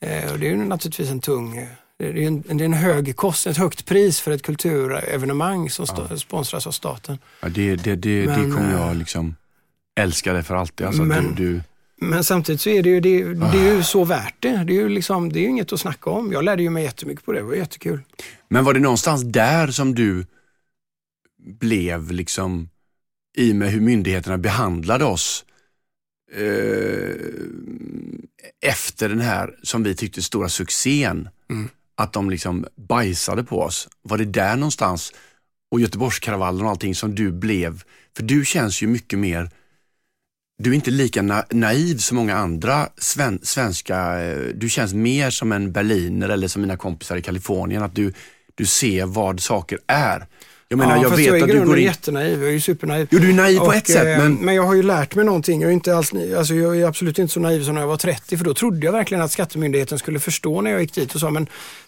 Speaker 2: Eh, och det är ju naturligtvis en tung, Det är en, det är en hög kostnad, ett högt pris för ett kulturevenemang som sta, sponsras av staten.
Speaker 1: Ja, det, det, det,
Speaker 2: Men,
Speaker 1: det kommer
Speaker 2: eh,
Speaker 1: jag liksom älska det för alltid. Alltså,
Speaker 2: Men-
Speaker 1: du, du,
Speaker 2: Men samtidigt så är det ju, det, det är ju så värt det. Det är ju liksom, det är ju inget att snacka om. Jag lärde ju mig jättemycket på det, det var jättekul.
Speaker 1: Men var det någonstans där som du blev liksom, i och med hur myndigheterna behandlade oss, eh, efter den här, som vi tyckte, stora succén,
Speaker 2: Mm.
Speaker 1: att de liksom bajsade på oss. Var det där någonstans, och Göteborgskravallen och allting som du blev, för du känns ju mycket mer du är inte lika na naiv som många andra sven svenska, eh, du känns mer som en berliner eller som mina kompisar i Kalifornien, att du, du ser vad saker är. Jag menar,
Speaker 2: ja,
Speaker 1: jag vet
Speaker 2: jag är
Speaker 1: att du går in...
Speaker 2: jättenaiv, jag är ju supernaiv.
Speaker 1: Jo, du är naiv på
Speaker 2: Och,
Speaker 1: ett sätt,
Speaker 2: eh,
Speaker 1: men...
Speaker 2: men jag har ju lärt mig någonting. Jag är, inte alls, alltså jag är absolut inte så naiv som när jag var 30, för då trodde jag verkligen att Skattemyndigheten skulle förstå när jag gick dit och sa, men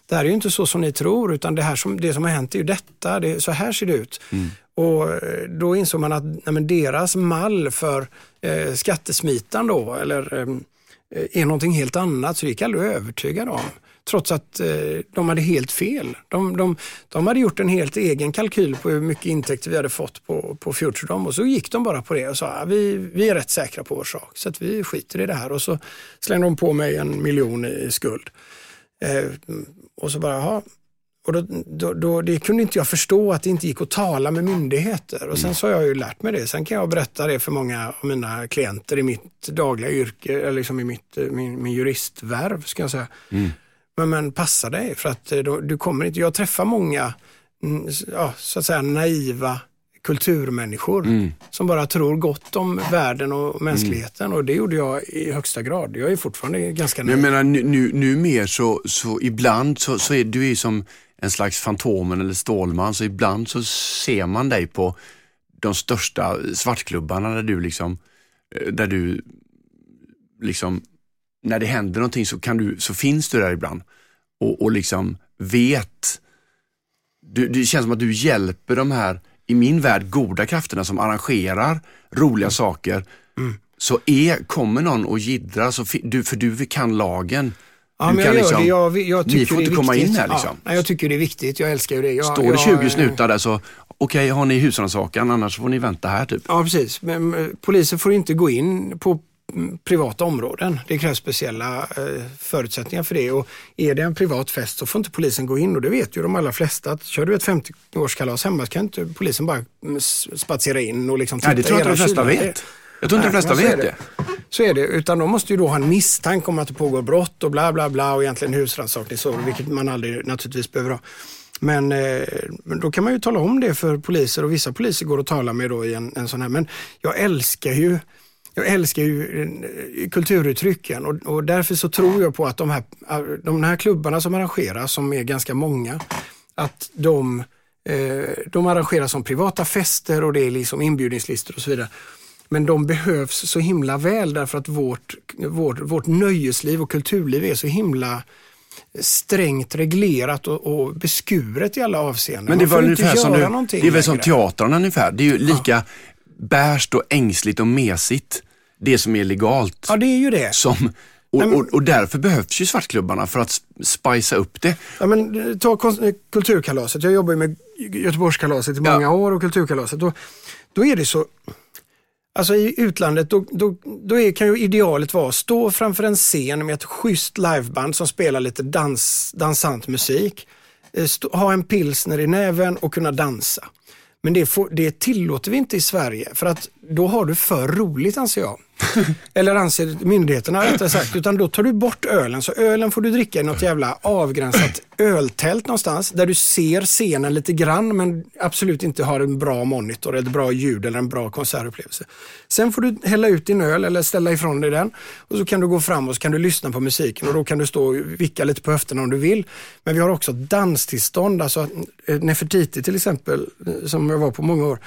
Speaker 2: det här är ju inte så som ni tror, utan det, här som, det som har hänt är ju detta, det, så här ser det ut.
Speaker 1: Mm.
Speaker 2: Och eh, då insåg man att nej, deras mall för eh, skattesmitan då, eller eh, är någonting helt annat, så det gick jag aldrig att övertyga dem. Trots att eh, de hade helt fel. De, de, de hade gjort en helt egen kalkyl på hur mycket intäkter vi hade fått på, på Futuredom och så gick de bara på det och sa att vi, vi är rätt säkra på vår sak så att vi skiter i det här och så slängde de på mig en miljon i skuld. Eh, och så bara, jaha. Och då, då, då, det kunde inte jag förstå att det inte gick att tala med myndigheter. Och sen så har jag ju lärt mig det. Sen kan jag berätta det för många av mina klienter i mitt dagliga yrke, eller liksom i mitt, eh, min, min juristvärv ska jag säga. Mm. Men, men passa dig för att eh, då, du kommer inte, jag träffar många mm, ja, så att säga naiva kulturmänniskor som bara tror gott om världen och mänskligheten och det gjorde jag i högsta grad. Jag är fortfarande ganska
Speaker 1: Men jag
Speaker 2: naiv.
Speaker 1: menar, nu, nu, nu mer så, så ibland så, så är du är som en slags Fantomen eller Stålman, så ibland så ser man dig på de största svartklubbarna där du liksom, eh, där du liksom, när det händer någonting så, kan du, så finns du där ibland och, och liksom vet, du, det känns som att du hjälper de här, i min värld, goda krafterna som arrangerar roliga saker. Så är, kommer någon och jiddrar, så du, för du kan lagen.
Speaker 2: Ja, men jag
Speaker 1: liksom-.
Speaker 2: Jag, jag
Speaker 1: ni
Speaker 2: tycker
Speaker 1: får
Speaker 2: det är
Speaker 1: inte komma in här liksom.
Speaker 2: Ja, jag tycker det är viktigt. Jag älskar ju det. Jag,
Speaker 1: Står det
Speaker 2: jag,
Speaker 1: 20 snutar där så, okej har ni husrannsakan annars får ni vänta här typ.
Speaker 2: Ja, precis. Men eh, polisen får inte gå in på mm, privata områden. Det krävs speciella eh, förutsättningar för det. Och är det en privat fest så får inte polisen gå in och det vet ju de allra flesta. Att kör du ett 50-årskalas hemma så kan inte polisen bara mm, spatsera in och liksom
Speaker 1: Nej, det
Speaker 2: titta
Speaker 1: tror jag inte de flesta
Speaker 2: kylar.
Speaker 1: vet. Jag tror inte de flesta vet det.
Speaker 2: Så är det, utan de måste ju då ha en misstanke om att det pågår brott och bla bla bla och egentligen husrannsakning så, vilket man aldrig naturligtvis behöver ha. Men, eh, då kan man ju tala om det för poliser och vissa poliser går att tala med då i en, en sån här. Men jag älskar ju jag älskar ju eh, kulturuttrycken och, och därför så tror jag på att de här, de här klubbarna som arrangeras, som är ganska många, att de, eh, de arrangeras som privata fester och det är liksom inbjudningslistor och så vidare. Men de behövs så himla väl därför att vårt, vårt, vårt nöjesliv och kulturliv är så himla strängt reglerat och, och beskuret i alla avseenden.
Speaker 1: Men det var ungefär som du, det är väl som teatrarna ungefär. Det är ju lika bärst och ängsligt och mesigt, det som är legalt.
Speaker 2: Ja, det är ju det.
Speaker 1: Som, och, och, och därför behövs ju svartklubbarna för att sp- spicea upp det.
Speaker 2: Ja, men, eh, ta eh, Kulturkalaset. Jag jobbar ju med Göteborgskalaset i många
Speaker 1: Ja.
Speaker 2: år och Kulturkalaset. Då, då är det så, alltså i utlandet, då, då, då är, kan ju idealet vara att stå framför en scen med ett schysst liveband som spelar lite dans, dansant musik, eh, stå, ha en pilsner i näven och kunna dansa. Men det, får, det tillåter vi inte i Sverige för att då har du för roligt anser jag. Eller anser myndigheterna rättare sagt. Utan då tar du bort ölen. Så ölen får du dricka i något jävla avgränsat öltält någonstans. Där du ser scenen lite grann men absolut inte har en bra monitor, ett bra ljud eller en bra konsertupplevelse. Sen får du hälla ut din öl eller ställa ifrån dig den. Och så kan du gå fram och så kan du lyssna på musiken och då kan du stå och vicka lite på höfterna om du vill. Men vi har också danstillstånd. Alltså eh, Nefertiti till exempel, eh, som jag var på många år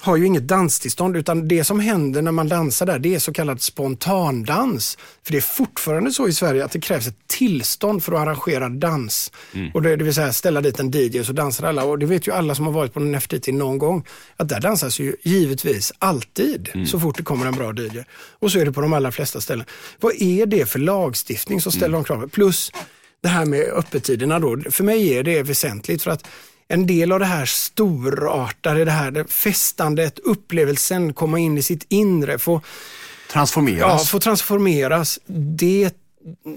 Speaker 2: har ju inget danstillstånd utan det som händer när man dansar där det är så kallad spontandans. För det är fortfarande så i Sverige att det krävs ett tillstånd för att arrangera dans. Och det, det vill säga ställa dit en DJ så dansar alla och det vet ju alla som har varit på Nefertiti någon gång att där dansas ju givetvis alltid så fort det kommer en bra DJ. Och så är det på de allra flesta ställen. Vad är det för lagstiftning som ställer de kraven? Plus det här med öppettiderna då, för mig är det väsentligt för att en del av det här storartade, det här det festandet, upplevelsen, komma in i sitt inre, få
Speaker 1: Transformeras.
Speaker 2: Ja, få transformeras. Det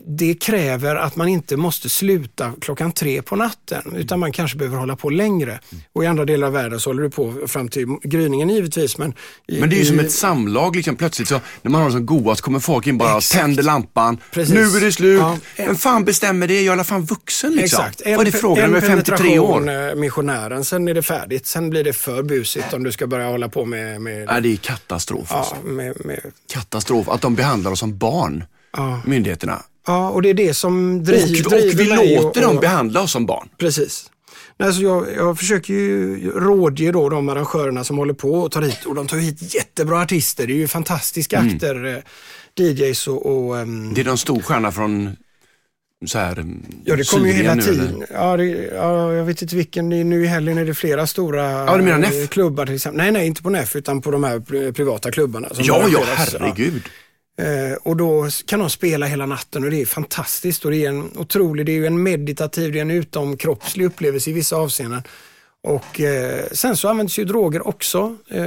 Speaker 2: det kräver att man inte måste sluta klockan tre på natten utan man kanske behöver hålla på längre. Och i andra delar av världen så håller du på fram till gryningen givetvis. Men,
Speaker 1: i, men det är ju som ett samlag, liksom. plötsligt så när man har det som godast kommer folk in bara och tänder lampan. Precis. Nu är det slut. Ja. Vem fan bestämmer det? Jag är i alla fall vuxen. Liksom. Exakt. En, Vad är det frågan om? 53 år?
Speaker 2: Eh, missionären, sen är det färdigt. Sen blir det för busigt om du ska börja hålla på med... med
Speaker 1: ja, det är katastrof.
Speaker 2: Ja, alltså. med, med...
Speaker 1: Katastrof, att de behandlar oss som barn ja. myndigheterna.
Speaker 2: Ja, och det är det som driver
Speaker 1: Och, och vi låter och, dem behandla oss som barn.
Speaker 2: Precis. Alltså jag, jag försöker ju rådge då de arrangörerna som håller på och tar hit, och de tar hit jättebra artister. Det är ju fantastiska mm. akter, eh, DJs och... och um...
Speaker 1: Det är de storstjärna från så här, mm,
Speaker 2: Ja, det kommer ju hela tiden. Ja, det, ja, jag vet inte vilken. Nu i helgen är det flera stora
Speaker 1: ja, du menar NEF?
Speaker 2: klubbar till exempel. Nej, nej, inte på NEF utan på de här privata klubbarna.
Speaker 1: ja, ja, herregud.
Speaker 2: Eh, och då kan de spela hela natten och det är fantastiskt och det är en otrolig, det är ju en meditativ, det är en utomkroppslig upplevelse i vissa avseenden. Och eh, sen så används ju droger också eh,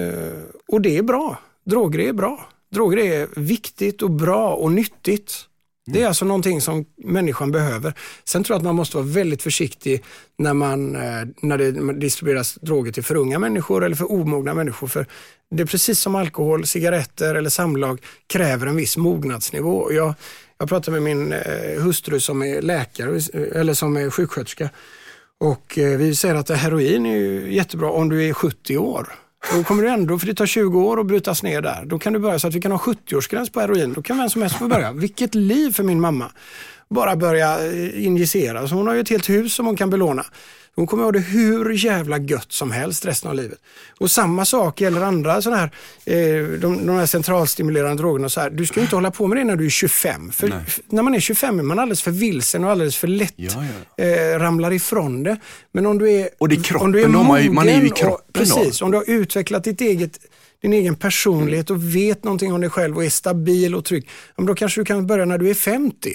Speaker 2: och det är bra. Droger är bra. Droger är viktigt och bra och nyttigt. Det är alltså någonting som människan behöver. Sen tror jag att man måste vara väldigt försiktig när, man, eh, när det distribueras droger till för unga människor eller för omogna människor. För det är precis som alkohol, cigaretter eller samlag kräver en viss mognadsnivå. Jag, jag pratade med min eh, hustru som är läkare eh, eller som är sjuksköterska och vi säger att heroin är jättebra om du är 70 år. Då kommer du ändå, för det tar 20 år att brytas ner där. Då kan du börja så att vi kan ha 70-årsgräns på heroin. Då kan vem som helst få börja. Vilket liv för min mamma. Bara börja eh, injicera. Så hon har ju ett helt hus som hon kan belåna. Hon kommer ha det hur jävla gött som helst resten av livet. Och samma sak gäller andra sådana här, eh, de, de här centralstimulerande drogerna. Så här. Du ska inte hålla på med det när du är 25. För när man är 25 är man alldeles för vilsen och alldeles för lätt ja, ja. Eh, ramlar ifrån det. Men om du är
Speaker 1: Och det är kroppen, om du är mogen, man är ju i kroppen och,
Speaker 2: Precis, då. om du har utvecklat ditt eget din egen personlighet och vet någonting om dig själv och är stabil och trygg. Då kanske du kan börja när du är 50.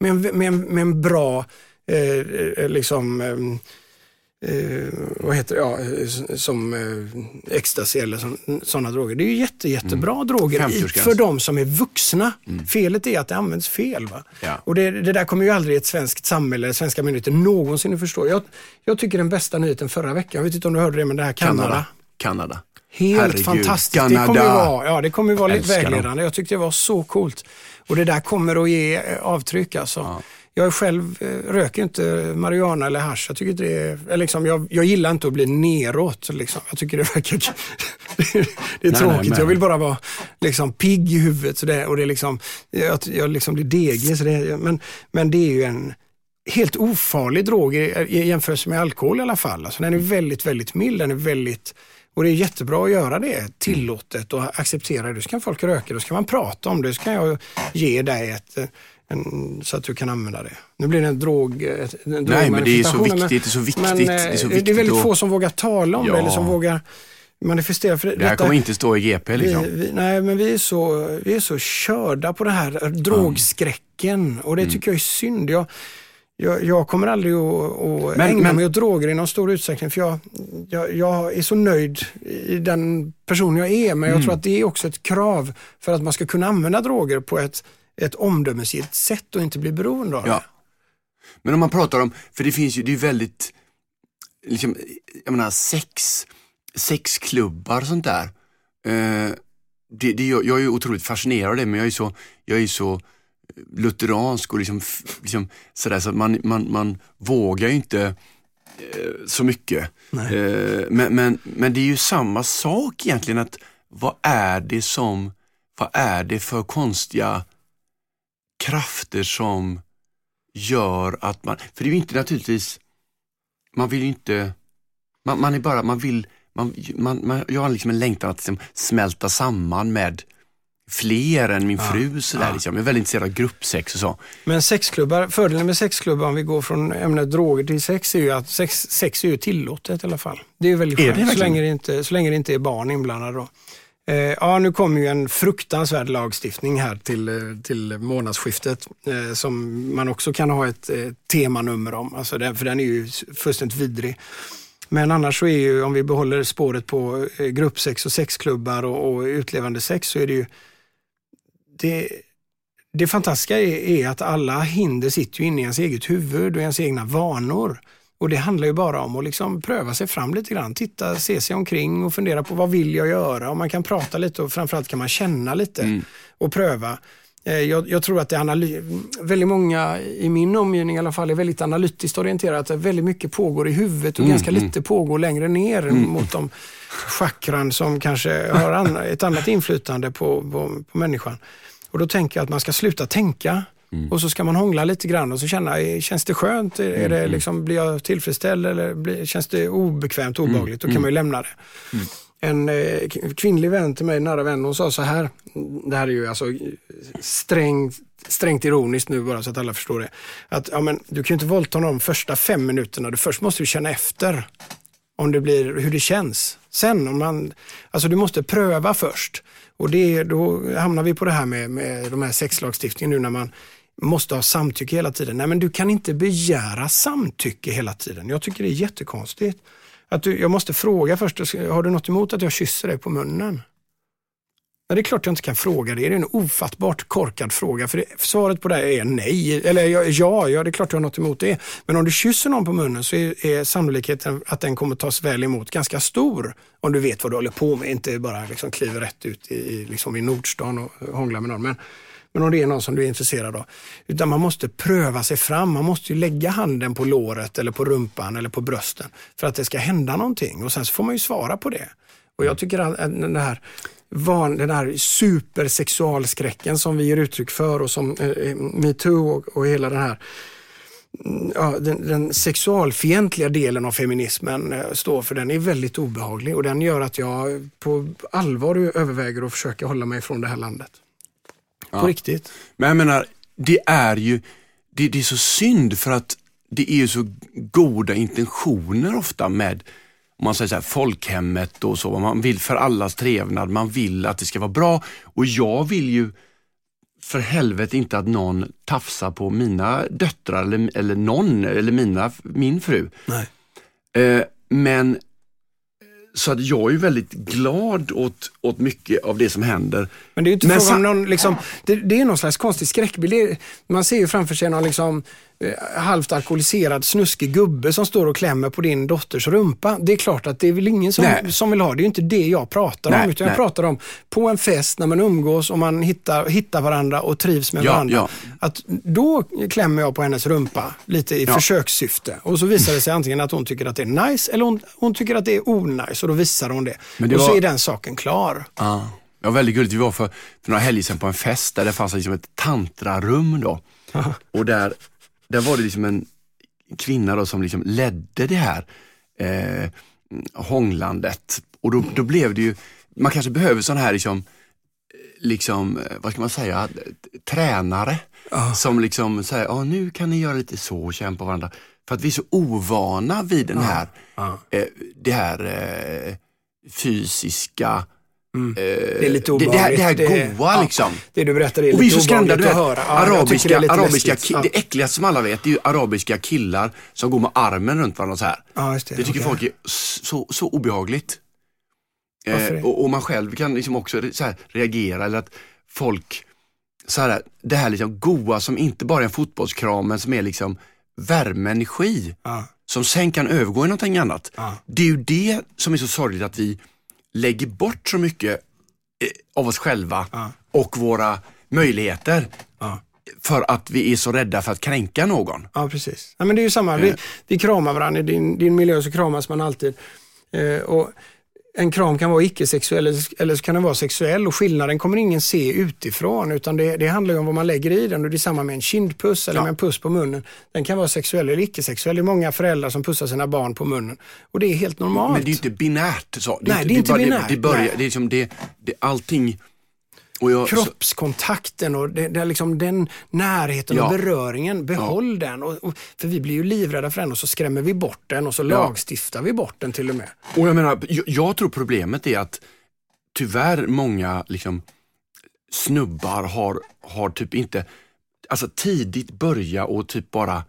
Speaker 2: Med en, med en, med en bra eh, eh liksom, eh, eh, vad heter det, ja, som eh, ecstasy eller sådana droger. Det är ju jätte, jättebra mm. droger i, för de som är vuxna. Mm. Felet är att det används fel. Va? Ja. Och det, det, där kommer ju aldrig ett svenskt samhälle, svenska myndigheter någonsin att förstå. Jag, jag tycker den bästa nyheten förra veckan, jag vet inte om du hörde det, men det här Kanada.
Speaker 1: Kanada. Kanada.
Speaker 2: Helt Herregud. fantastiskt. Kanada. Det kommer ju vara, ja, det kommer ju vara lite vägledande. Dem. Jag tyckte det var så coolt. Och det där kommer att ge eh, avtryck alltså. Ja. Jag själv eh, röker inte marijuana eller hash. Jag, tycker det är, liksom, jag, jag gillar inte att bli neråt. Liksom. Jag tycker det verkar... det är nej, tråkigt. Nej, jag vill bara vara liksom, pigg i huvudet. Så det, och det är liksom, jag, jag liksom blir degig. Så det, men, men det är ju en helt ofarlig drog i, i jämförelse med alkohol i alla fall. Alltså, den är väldigt, väldigt mild. Den är väldigt... Och det är jättebra att göra det tillåtet och acceptera det. Så kan folk röka det, så kan man prata om det. Så kan jag ge dig ett en, så att du kan använda det. Nu blir det en drog en
Speaker 1: Nej, men det är så viktigt. det är så viktigt. Men, det, är så viktigt
Speaker 2: det är väldigt och... få som vågar tala om ja. det eller som vågar manifestera. För
Speaker 1: det här kommer inte stå i GP liksom.
Speaker 2: Vi, vi, nej, men vi är, så, vi är så körda på den här drogskräcken och det mm. tycker jag är synd. Jag, jag, jag kommer aldrig att, att men, ägna men... mig åt droger i någon stor utsträckning för jag, jag, jag, är så nöjd i den person jag är. Men jag mm. tror att det är också ett krav för att man ska kunna använda droger på ett ett omdömesgillt sätt och inte bli beroende av ja. det.
Speaker 1: Men om man pratar om, för det finns ju, det är väldigt, liksom, jag menar sex, sexklubbar och sånt där. Eh, det, det, jag, jag är otroligt fascinerad av det men jag är så, jag är så lutheransk och liksom, liksom sådär så att man, man, man vågar ju inte eh, så mycket. Eh, men, men, men det är ju samma sak egentligen att vad är det som, vad är det för konstiga krafter som gör att man, för det är ju inte naturligtvis, man vill ju inte, man, man är bara, man vill, man, man, man, jag har liksom en längtan att liksom smälta samman med fler än min fru. Sådär, ja. liksom. Jag är väldigt intresserad av gruppsex och så.
Speaker 2: Men sexklubbar, fördelen med sexklubbar om vi går från ämnet droger till sex är ju att sex, sex är ju tillåtet i alla fall. Det är ju väldigt skönt, så, länge det inte, så länge det inte är barn inblandade. Då. Eh, ja, nu kommer ju en fruktansvärd lagstiftning här till, eh, till månadsskiftet eh, som man också kan ha ett eh, temanummer om, alltså den, för den är ju fullständigt vidrig. Men annars så är ju, om vi behåller spåret på eh, gruppsex och sexklubbar och, och utlevande sex så är det ju det, det fantastiska är, är, att alla hinder sitter ju inne i ens eget huvud och ens egna vanor. Och det handlar ju bara om att liksom pröva sig fram lite grann, titta, se sig omkring och fundera på vad vill jag göra? Och man kan prata lite och framförallt kan man känna lite mm. och pröva. Eh, jag, jag, tror att det är väldigt många i min omgivning i alla fall är väldigt analytiskt orienterade. Väldigt mycket pågår i huvudet och mm, ganska mm. lite pågår längre ner mm. mot de chakran som kanske har an, ett annat inflytande på, på, på människan. Och då tänker jag att man ska sluta tänka Mm. Och så ska man hångla lite grann och så känna, känns det skönt? Mm. Är det mm. liksom, blir jag tillfredsställd eller blir, känns det obekvämt, mm, obehagligt? Då kan man ju lämna det. En eh, kvinnlig vän till mig, nära vän, hon sa så här, det här är ju alltså strängt, strängt ironiskt nu bara så att alla förstår det. Att ja, men, du kan ju inte våldta någon de första fem minuterna, du först måste du känna efter om det blir, hur det känns. Sen om man, alltså du måste pröva först. Och det, då hamnar vi på det här med, med de här sexlagstiftningen nu när man måste ha samtycke hela tiden. Nej men du kan inte begära samtycke hela tiden. Jag tycker det är jättekonstigt. Att du, jag måste fråga först, har du något emot att jag kysser dig på munnen? Nej, det är klart jag inte kan fråga det. Det är en ofattbart korkad fråga. För det, svaret på det är nej. Eller ja, ja, det är klart jag har något emot det. Men om du kysser någon på munnen så är, är sannolikheten att den kommer tas väl emot ganska stor. Om du vet vad du håller på med, inte bara liksom kliver rätt ut i, liksom i Nordstan och hånglar med någon. Men, men om det är någon som du är intresserad av. Utan man måste pröva sig fram. Man måste ju lägga handen på låret eller på rumpan eller på brösten för att det ska hända någonting. Och sen så får man ju svara på det. Och jag tycker att den här van, den här supersexualskräcken som vi ger uttryck för och som eh, metoo och, och hela den här mm, ja, den, den sexualfientliga delen av feminismen eh, står för, den är väldigt obehaglig och den gör att jag på allvar överväger att försöka hålla mig från det här landet. På ja. riktigt.
Speaker 1: Men jag menar, det är ju, det, det är så synd för att det är ju så goda intentioner ofta med om man säger så här, folkhemmet och så. Man vill för allas trevnad, man vill att det ska vara bra och jag vill ju för helvete inte att någon tafsar på mina döttrar eller, eller någon, eller mina, min fru.
Speaker 2: Nej.
Speaker 1: Eh, men så att jag är väldigt glad åt, åt mycket av det som händer.
Speaker 2: Men det är ju inte frågan om någon, liksom, det, det, är någon slags konstig skräckbild. Man ser ju framför sig någon liksom, halvt alkoholiserad snuskig gubbe som står och klämmer på din dotters rumpa. Det är klart att det är väl ingen som, som vill ha det. är inte det jag pratar nej, om. Utan nej. jag pratar om på en fest när man umgås och man hittar, hittar varandra och trivs med ja, varandra. Ja. Att då klämmer jag på hennes rumpa lite i ja. försökssyfte. Och så visar det sig antingen att hon tycker att det är nice eller hon, hon tycker att det är onajs och då visar hon det. det och var... så är den saken klar.
Speaker 1: Ja. Ja, väldigt gulligt. Vi var för, för några helger sedan på en fest där det fanns liksom ett tantrarum då. Och där där var det liksom en kvinna då som liksom ledde det här eh, hånglandet. Och då, då blev det ju, man kanske behöver sån här liksom, liksom, vad ska man säga, tränare oh. som liksom säger, oh, nu kan ni göra lite så och på varandra. För att vi är så ovana vid den här, oh. Eh, det här eh, fysiska
Speaker 2: Mm. det är lite
Speaker 1: obehagligt. Det, det, här, det här goa ja, liksom.
Speaker 2: Det du berättar är
Speaker 1: lite
Speaker 2: Och
Speaker 1: så skrämda,
Speaker 2: du
Speaker 1: vet. Ja, arabiska, det, arabiska ja. det äckligaste som alla vet, det är ju arabiska killar som går med armen runt varandra så här.
Speaker 2: Ja, det,
Speaker 1: tycker okay. folk är så, så obehagligt. Eh, och, och, man själv kan liksom också så reagera, eller att folk, så här, det här liksom goa som inte bara är en fotbollskram, men som är liksom värme, energi. Som sen kan övergå i någonting annat. Det är ju det som är så sorgligt att vi lägger bort så mycket eh, av oss själva ja. och våra möjligheter. Ja. För att vi är så rädda för att kränka någon.
Speaker 2: Ja, precis. Ja, men det är ju samma. Vi, vi kramar varandra. I din, din miljö så kramas man alltid. Eh, och en kram kan vara icke-sexuell eller så kan den vara sexuell och skillnaden kommer ingen se utifrån utan det, det handlar om vad man lägger i den och det är samma med en kindpuss eller ja. med en puss på munnen. Den kan vara sexuell eller icke-sexuell. Det är många föräldrar som pussar sina barn på munnen och det är helt normalt.
Speaker 1: Men det är inte binärt. Så.
Speaker 2: Det är Nej, inte, det är inte binärt.
Speaker 1: Det, det, börjar, det är liksom det, det, allting
Speaker 2: jag, Kroppskontakten och det, det liksom den närheten ja. och beröringen, behåll ja. den. Och, och, för vi blir ju livrädda för den och så skrämmer vi bort den och så ja. lagstiftar vi bort den till och med.
Speaker 1: Och jag menar, jag, jag tror problemet är att tyvärr många liksom, snubbar har, har typ inte, alltså tidigt börja och typ bara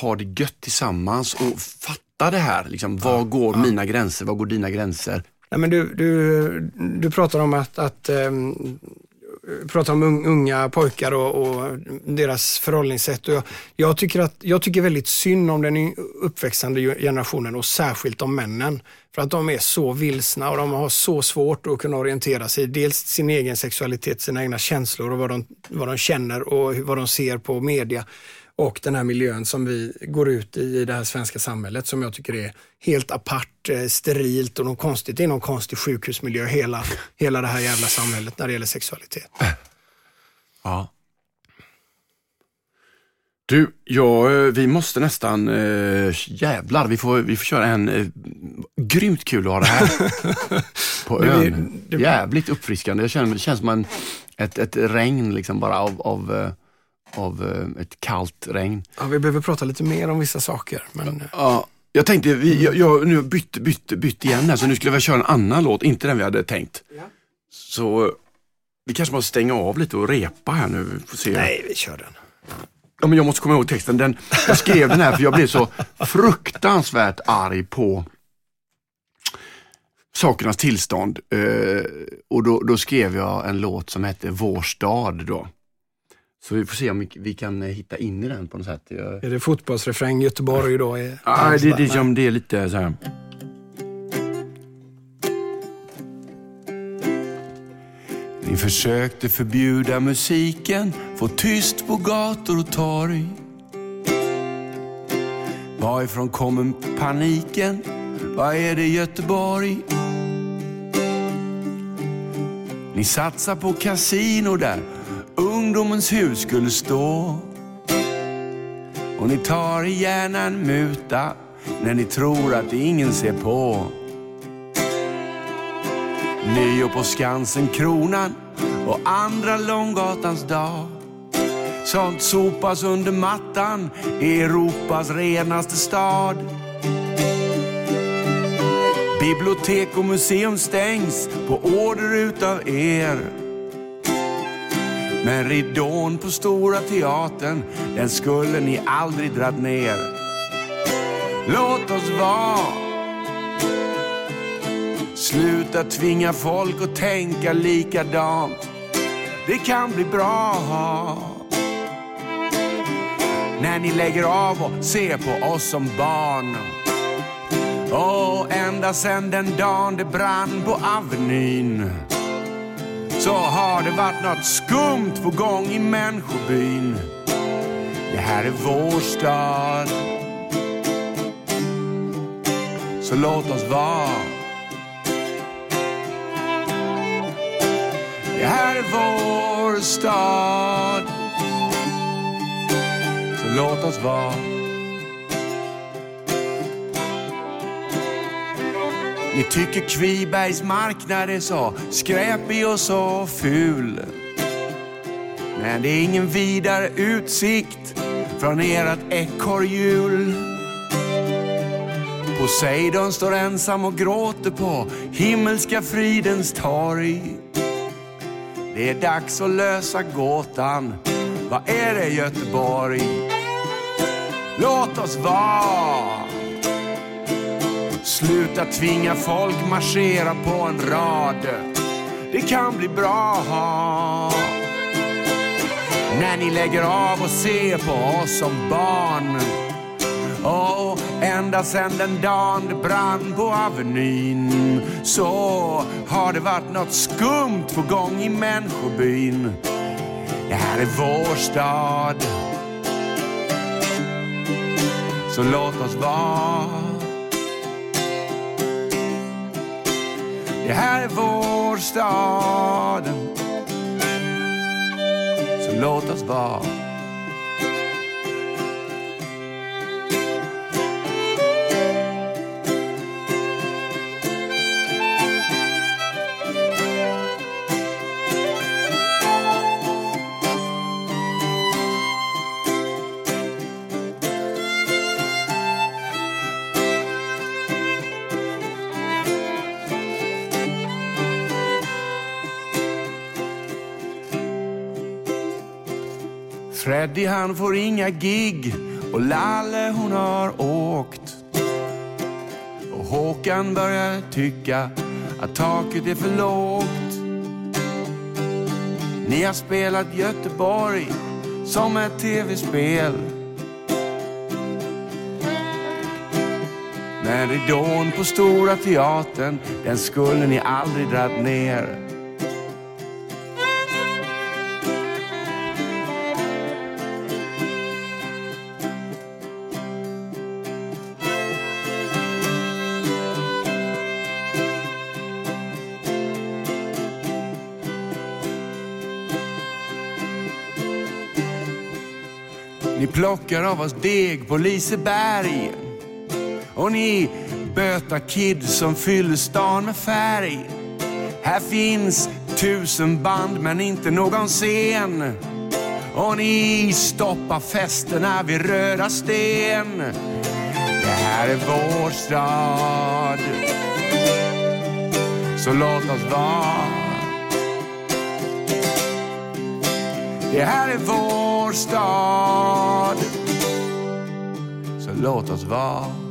Speaker 1: ha det gött tillsammans och fatta det här. Liksom, var går mina gränser? Var går dina gränser?
Speaker 2: Nej, men du, du, du pratar om att, att um, pratar om unga pojkar och, och deras förhållningssätt. Och jag, jag, tycker att, jag tycker väldigt synd om den uppväxande generationen och särskilt om männen. För att de är så vilsna och de har så svårt att kunna orientera sig. Dels sin egen sexualitet, sina egna känslor och vad de, vad de känner och vad de ser på media och den här miljön som vi går ut i i det här svenska samhället som jag tycker är helt apart, eh, sterilt och något konstigt. Det är någon konstig sjukhusmiljö hela, hela det här jävla samhället när det gäller sexualitet.
Speaker 1: Ja. Du, ja, eh, vi måste nästan, äh, jävlar, vi får, vi får köra en, äh, grymt kul att ha det här på ön. Jävligt uppfriskande. Jag känner, det känns som en, ett, ett regn liksom bara av, av av eh, ett kallt regn.
Speaker 2: Ja, vi behöver prata lite mer om vissa saker. Men...
Speaker 1: Ja, jag tänkte, vi, jag, jag nu bytt, bytt, bytt igen här, så nu skulle vi köra en annan låt, inte den vi hade tänkt. Ja. Så vi kanske måste stänga av lite och repa här nu. Får se.
Speaker 2: Nej, vi kör den.
Speaker 1: Ja, men jag måste komma ihåg texten. Den, jag skrev den här för jag blev så fruktansvärt arg på sakernas tillstånd. Eh, och då, då, skrev jag en låt som hette Vår stad. Då. Så vi får se om vi, kan eh, hitta in i den på något sätt. Jag...
Speaker 2: Är det fotbollsrefräng Göteborg då?
Speaker 1: Är ah, det, det, det, det är lite så här. Ni försökte förbjuda musiken, få tyst på gator och torg. Varifrån kommer paniken? Vad är det Göteborg? Ni satsar på kasino där ungdomens hus skulle stå. Och ni tar gärna en muta när ni tror att ingen ser på. Nyår på Skansen, Kronan och andra Långgatans dag. Sånt sopas under mattan i Europas renaste stad. Bibliotek och museum stängs på order utav er. Men ridån på Stora Teatern, den skulle ni aldrig dragit ner. Låt oss vara. Sluta tvinga folk att tänka likadant. Det kan bli bra. När ni lägger av och ser på oss som barn. Och ända sen den dagen det brann på Avenyn så har det varit något skumt på gång i människobyn. Det här är vår stad. Så låt oss vara. Det här är vår stad. Så låt oss vara. Ni tycker Kvibergs marknad är så skräpig och så ful. Men det är ingen vidare utsikt från ert ekorrhjul. Poseidon står ensam och gråter på himmelska fridens torg. Det är dags att lösa gåtan. Vad är det Göteborg? Låt oss vara Sluta tvinga folk marschera på en rad. Det kan bli bra. När ni lägger av och ser på oss som barn. Och ända sen den dagen det brann på Avenyn så har det varit något skumt på gång i människobyn. Det här är vår stad. Så låt oss vara Det här är vår stad. Så låt oss vara Freddy han får inga gig och Lalle hon har åkt. Och Håkan börjar tycka att taket är för lågt. Ni har spelat Göteborg som ett tv-spel. Men ridån på Stora Teatern, den skulle ni aldrig dragit ner. Plockar av oss deg på Liseberg. Och ni böta kids som fyller stan med färg. Här finns tusen band men inte någon scen. Och ni stoppar festerna vid Röda Sten. Det här är vår stad. Så låt oss vara. Det här är vår stad. Så låt oss vara.